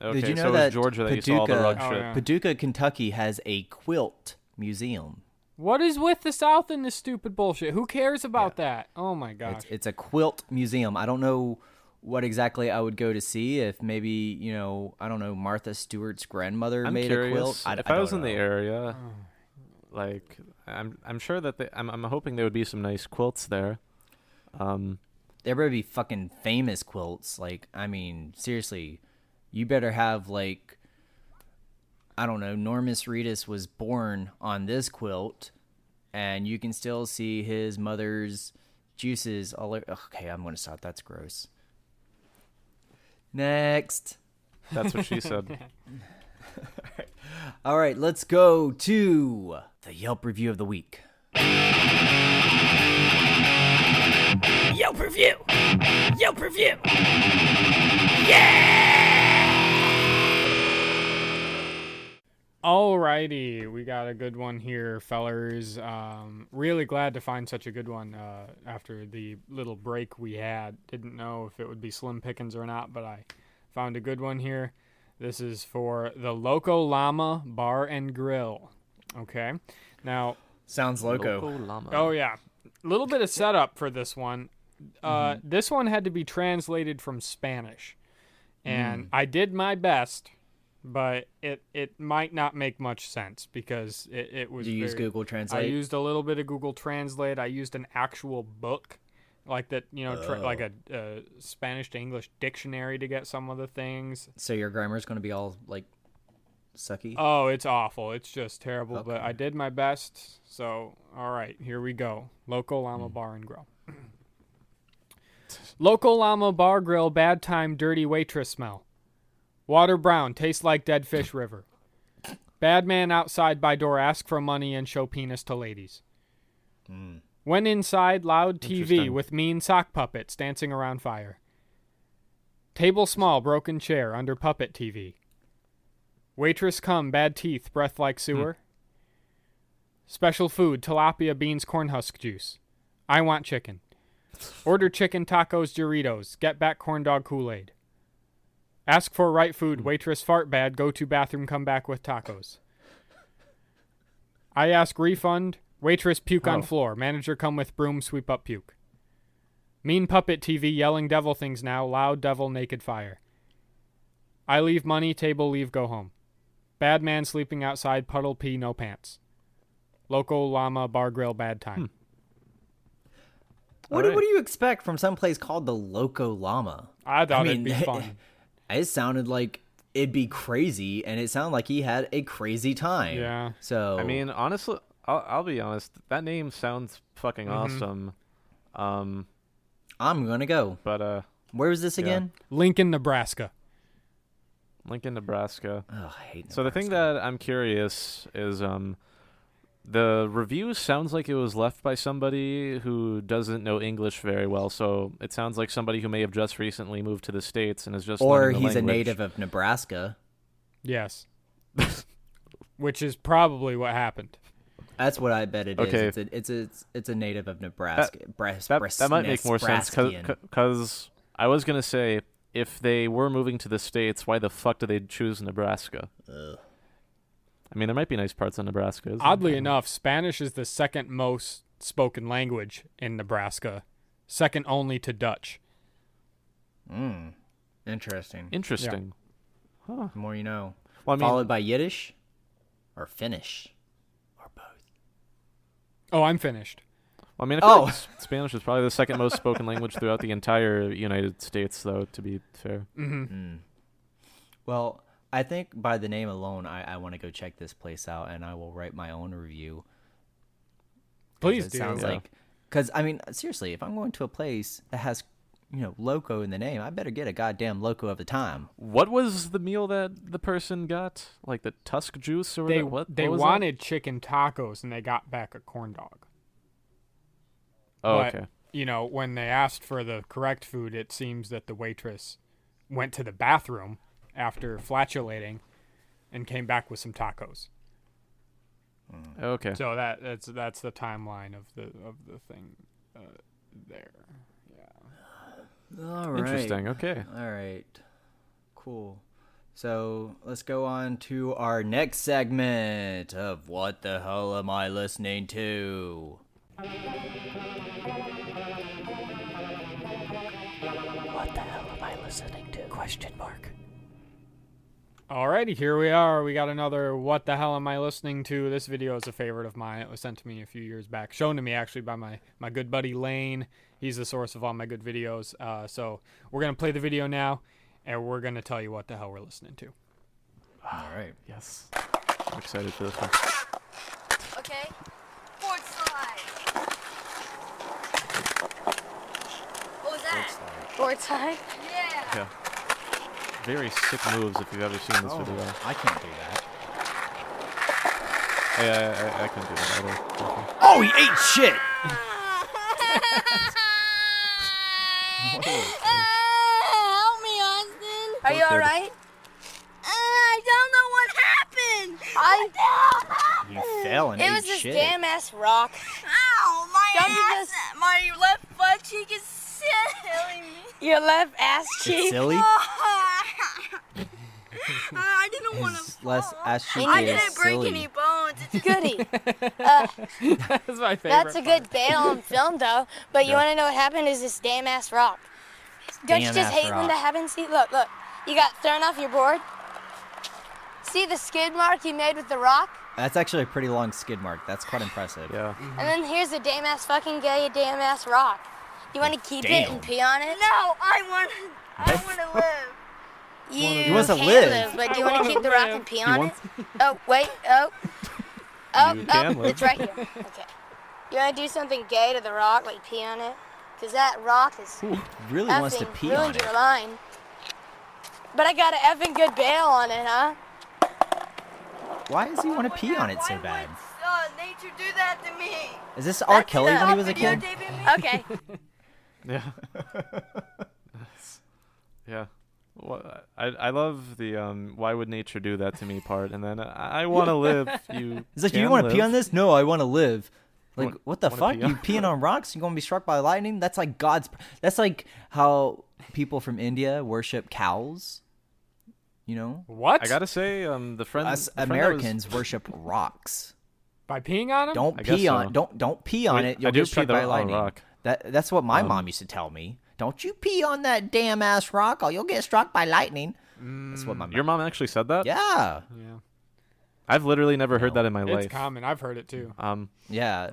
Okay, Did you know so that it's Georgia that you saw all the Paducah- rug Oh, yeah. Paducah, Kentucky has a quilt museum. What is with the South and this stupid bullshit? Who cares about that? Oh my gosh. It's, it's a quilt museum. I don't know what exactly I would go to see. If maybe you know, I don't know, Martha Stewart's grandmother I'm made curious. a quilt. I, if I I, was don't in the area, like I'm, I'm sure that they, I'm, I'm hoping there would be some nice quilts there. Um, there better be fucking famous quilts. Like, I mean, seriously, you better have like, I don't know, Norman Reedus was born on this quilt, and you can still see his mother's juices all over. Okay, I'm gonna stop. That's gross. Next. that's what she said. All right, let's go to the Yelp review of the week. Yelp review. Yelp review. Alrighty, we got a good one here, fellers. Um, really glad to find such a good one uh, after the little break we had. Didn't know if it would be slim pickings or not, but I found a good one here. This is for the Loco Llama Bar and Grill. Okay, now Sounds Loco llama. Oh yeah, a little bit of setup for this one. Uh, This one had to be translated from Spanish, and I did my best, but it it might not make much sense because it, it was. Did you use very- Google I used a little bit of Google Translate. I used an actual book, like that, you know, tra- like oh. a, a Spanish to English dictionary to get some of the things. so your grammar is going to be all like sucky. Oh, it's awful. It's just terrible. But I did my best. So, all right, here we go. Local Llama hmm. Bar and Grill. Local Llama Bar Grill, bad time, dirty waitress smell. Water brown, tastes like dead fish river. Bad man outside by door, ask for money and show penis to ladies. Hmm. When inside, loud TV with mean sock puppets dancing around fire. Table small, broken chair under puppet TV. Waitress come, bad teeth, breath like hmm. sewer. Special food, tilapia beans, corn husk juice. I want chicken. Order chicken tacos, Doritos. Get back corn dog Kool Aid. Ask for right food, waitress fart bad, go to bathroom, come back with tacos. I ask refund, waitress puke on Oh. floor, manager come with broom, sweep up puke. Mean puppet TV yelling devil things now, loud devil naked fire. I leave money, table leave, go home. Bad man sleeping outside, puddle pee, no pants. Local llama bar grill, bad time. Hmm. what, do, what do you expect from some place called the Loco Llama? I thought I it'd be fun. It sounded like it'd be crazy, and it sounded like he had a crazy time. Yeah. So I mean, honestly, I'll, I'll be honest. That name sounds fucking Mm-hmm. awesome. Um, I'm gonna go. but uh, Where was this Yeah. again? Lincoln, Nebraska. Lincoln, Nebraska. Oh, I hate. So the thing that I'm curious is, um, the review sounds like it was left by somebody who doesn't know English very well. So it sounds like somebody who may have just recently moved to the states and is just or learning the he's a native of Nebraska. Yes. Which is probably what happened. That's what I bet it is. Okay. It's a it's a it's a native of Nebraska. Bras- That, Bras- that might make more sense Nebraskian. because I was gonna say if they were moving to the states, why the fuck do they choose Nebraska? I mean, there might be nice parts of Nebraska. isn't there? Oddly enough, Spanish is the second most spoken language in Nebraska, second only to Dutch. Mm. Interesting. interesting. The more you know. Well, I mean, Followed by Yiddish or Finnish or both. Oh, I'm finished. Well, I mean, I feel Oh. like Spanish is probably the second most spoken language throughout the entire United States, though. To be fair, hmm Well, I think by the name alone, I, I want to go check this place out, and I will write my own review. 'Cause Please it do. Sounds Yeah. like, because I mean, seriously, if I'm going to a place that has, you know, loco in the name, I better get a goddamn loco of the time. what was the meal that the person got? Like the tusk juice or They whatever? what? they what was that? wanted chicken tacos and they got back a corn dog. Oh, but, okay. You know, when they asked for the correct food, it seems that the waitress went to the bathroom after flatulating and came back with some tacos. Okay. So that that's that's the timeline of the of the thing uh, there. Yeah. All right. Interesting. Okay. All right. Cool. So let's go on to our next segment of What the Hell Am I Listening to? What the hell am I listening to? Question mark. Alrighty, here we are. We got another What the Hell Am I Listening to? This video is a favorite of mine. It was sent to me a few years back. Shown to me actually by my, my good buddy Lane. He's the source of all my good videos. Uh, so we're going to play the video now and we're going to tell you what the hell we're listening to. All right. Yes. I'm excited for this one. Okay. Board slide. What was that? Board slide? Yeah. Yeah. Very sick moves if you've ever seen this oh, video. I can't do that. Hey, I, I, I couldn't do that either. Oh, he ate shit! Help me, Austin. Are you Okay. alright? Uh, I don't know what happened. I You fell and It ate was this shit. damn ass rock. Ow, my Don't ass. just, my left butt cheek is killing me. Your left ass It's cheek. silly. Oh, I didn't want to. It's less ass cheek I I didn't break silly. any bones. It's Goody. Uh, That's my favorite. that's a good bail on film, though. But you Yeah. want to know what happened? Is this damn ass rock. Don't you just ass hate when rock. that happens? See, look, look. You got thrown off your board. See the skid mark you made with the rock? That's actually a pretty long skid mark. That's quite impressive. Yeah. And then here's a damn ass fucking gay damn ass rock. You want to keep it and pee on it? No, I want. I want to live. You He wants to can live. but do you want to keep the rock and pee on it? wants- Oh, wait, oh. Oh, You oh, can live. it's right here. Okay. You want to do something gay to the rock, like pee on it? Because that rock is Really effing wants to pee ruined on it. your line. But I got an effing good bail on it, huh? Why does he want to pee on it so bad? would uh, nature do that to me? Is this R. That's Kelly the- when he was a kid? Videotaping me? Okay. Yeah. Nice. Yeah. Well, I I love the um why would nature do that to me part, and then I, I want to live. You. He's like, do you want to pee on this? No, I want to live. Like, Want- what the fuck? pee You peeing on rocks? You gonna be struck by lightning? That's like God's. That's like how people from India worship cows. You know, What? I gotta say, um, the friend us the friend that was- Americans worship rocks. By peeing on him? Don't I pee on. so. Don't don't pee on Wait, it. You'll I do get pee struck by lightning. rock. That that's what my Um, mom used to tell me. Don't you pee on that damn ass rock, or you'll get struck by lightning. That's what my mom. Your mom actually said that. yeah, Yeah. I've literally never heard that in my It's life. It's common. I've heard it too. Um. yeah.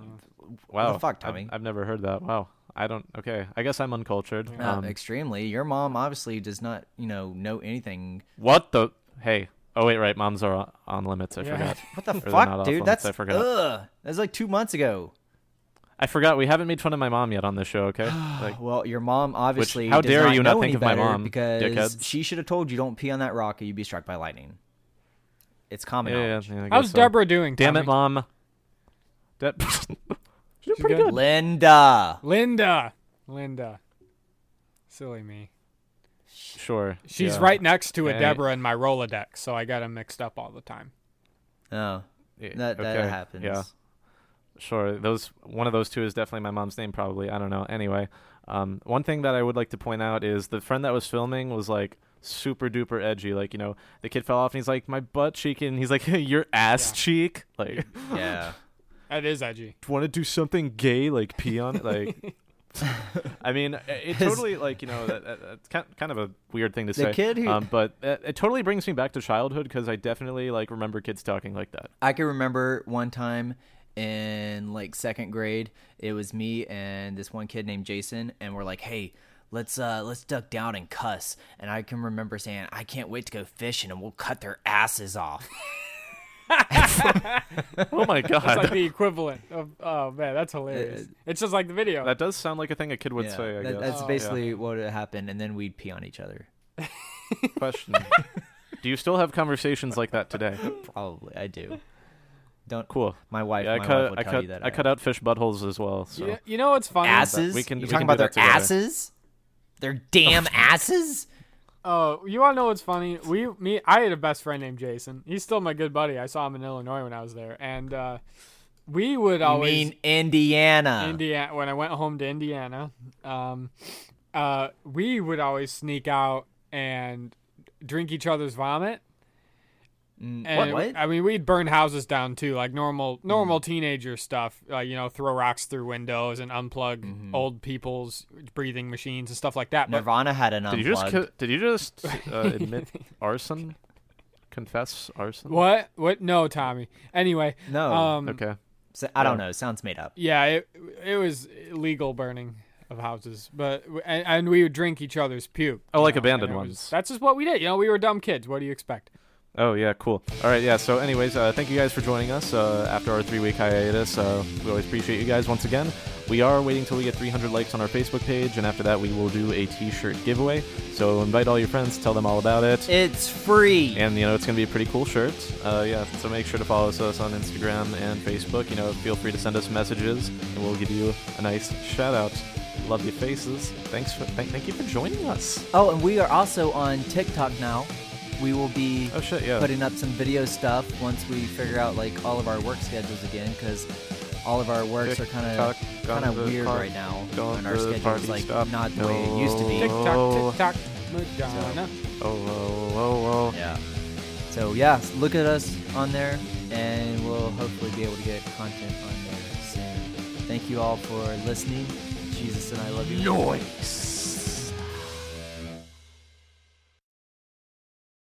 Wow. fuck, I've- Tommy? I've, never heard that. Wow. I don't. Okay. I guess I'm uncultured. Uh, Um, extremely. Your mom obviously does not, you know, know anything. what the? Hey. Oh wait, right. Moms are on- on limits. I Yeah. forgot. What the they're not fuck, dude? limits, That's I forgot. Ugh, that was like two months ago. I forgot. We haven't made fun of my mom yet on this show. Okay. Like, Well, your mom obviously. how does dare not you not think of my mom, Because dickheads. she should have told you don't pee on that rock or you'd be struck by lightning. It's common yeah, yeah, knowledge. yeah, I How's guess so. Deborah doing? Damn it, mom. De- She's doing She's pretty good? good. Linda. Linda. Linda. Silly me. Sure. She's yeah. right next to a Hey. Deborah in my Rolodex, so I got them mixed up all the time. Oh, Yeah, that that okay, happens. Yeah. Sure. Those one of those two is definitely my mom's name, probably. I don't know. Anyway, um, one thing that I would like to point out is the friend that was filming was like super duper edgy. Like you know, the kid fell off and he's like, "My butt cheek," and he's like, "Your ass Yeah. cheek." Like, Yeah. That is edgy. want to do something gay, like pee on it, like. I mean, it, it totally like you know that, that, that's kind kind of a weird thing to The say. kid who- um, but it, it totally brings me back to childhood because I definitely like remember kids talking like that. I can remember one time in like second grade, it was me and this one kid named Jason, and we're like, "Hey, let's uh let's duck down and cuss." And I can remember saying, "I can't wait to go fishing, and we'll cut their asses off." Oh my god, It's like the equivalent of. Oh man, that's hilarious. it's just like the video. that does sound like a thing a kid would Yeah, say. I that- guess. that's Oh. basically what would happen, and then we'd pee on each other. question. Do you still have conversations like that today? Probably, I do. Don't. Cool. My wife. Yeah, I my wife cut. will I tell cut. you that I cut out fish buttholes as well. So You, you know what's funny? asses. We can- You're talking about their that together. asses. Their damn asses. Oh, you want to know what's funny? We, me, I had a best friend named Jason. He's still my good buddy. I saw him in Illinois when I was there, and uh, we would You always mean Indiana? Indiana when I went home to Indiana. Um, uh, we would always sneak out and drink each other's vomit. Mm, And what? What? I mean, we'd burn houses down too, like normal normal teenager stuff. Like you know, throw rocks through windows and unplug old people's breathing machines and stuff like that. But Nirvana had an did you just did you just uh, admit arson? Confess arson? what? What? No, Tommy. Anyway, No. Um, Okay. So- I don't Yeah. know. Sounds made up. Yeah, it it was illegal burning of houses, but and, and we would drink each other's puke. Oh, like know, abandoned and it was- ones. That's just what we did. You know, we were dumb kids. What do you expect? Oh yeah, cool. All right, yeah. So, anyways, uh, thank you guys for joining us uh, after our three-week hiatus. Uh, we always appreciate you guys once again. We are waiting till we get 300 likes on our Facebook page, and after that, we will do a T-shirt giveaway. So, invite all your friends, tell them all about it. It's free. And you know it's gonna be a pretty cool shirt. Uh, yeah, so make sure to follow us on Instagram and Facebook. You know, feel free to send us messages, and we'll give you a nice shout out. Love your faces. Thanks for thank, thank you for joining us. Oh, and we are also on TikTok now. We will be Oh shit, yeah. putting up some video stuff once we figure out like all of our work schedules again, because all of our works are kind of kind of weird park, right now, and our the schedule's like stop. not the way it used to be. Tick Oh. tock, tick tock, Madonna. Oh, oh, oh, oh. Yeah. So yeah, s- look at us on there, and we'll hopefully be able to get content on there soon. Thank you all for listening. Jesus and I love you. Noise.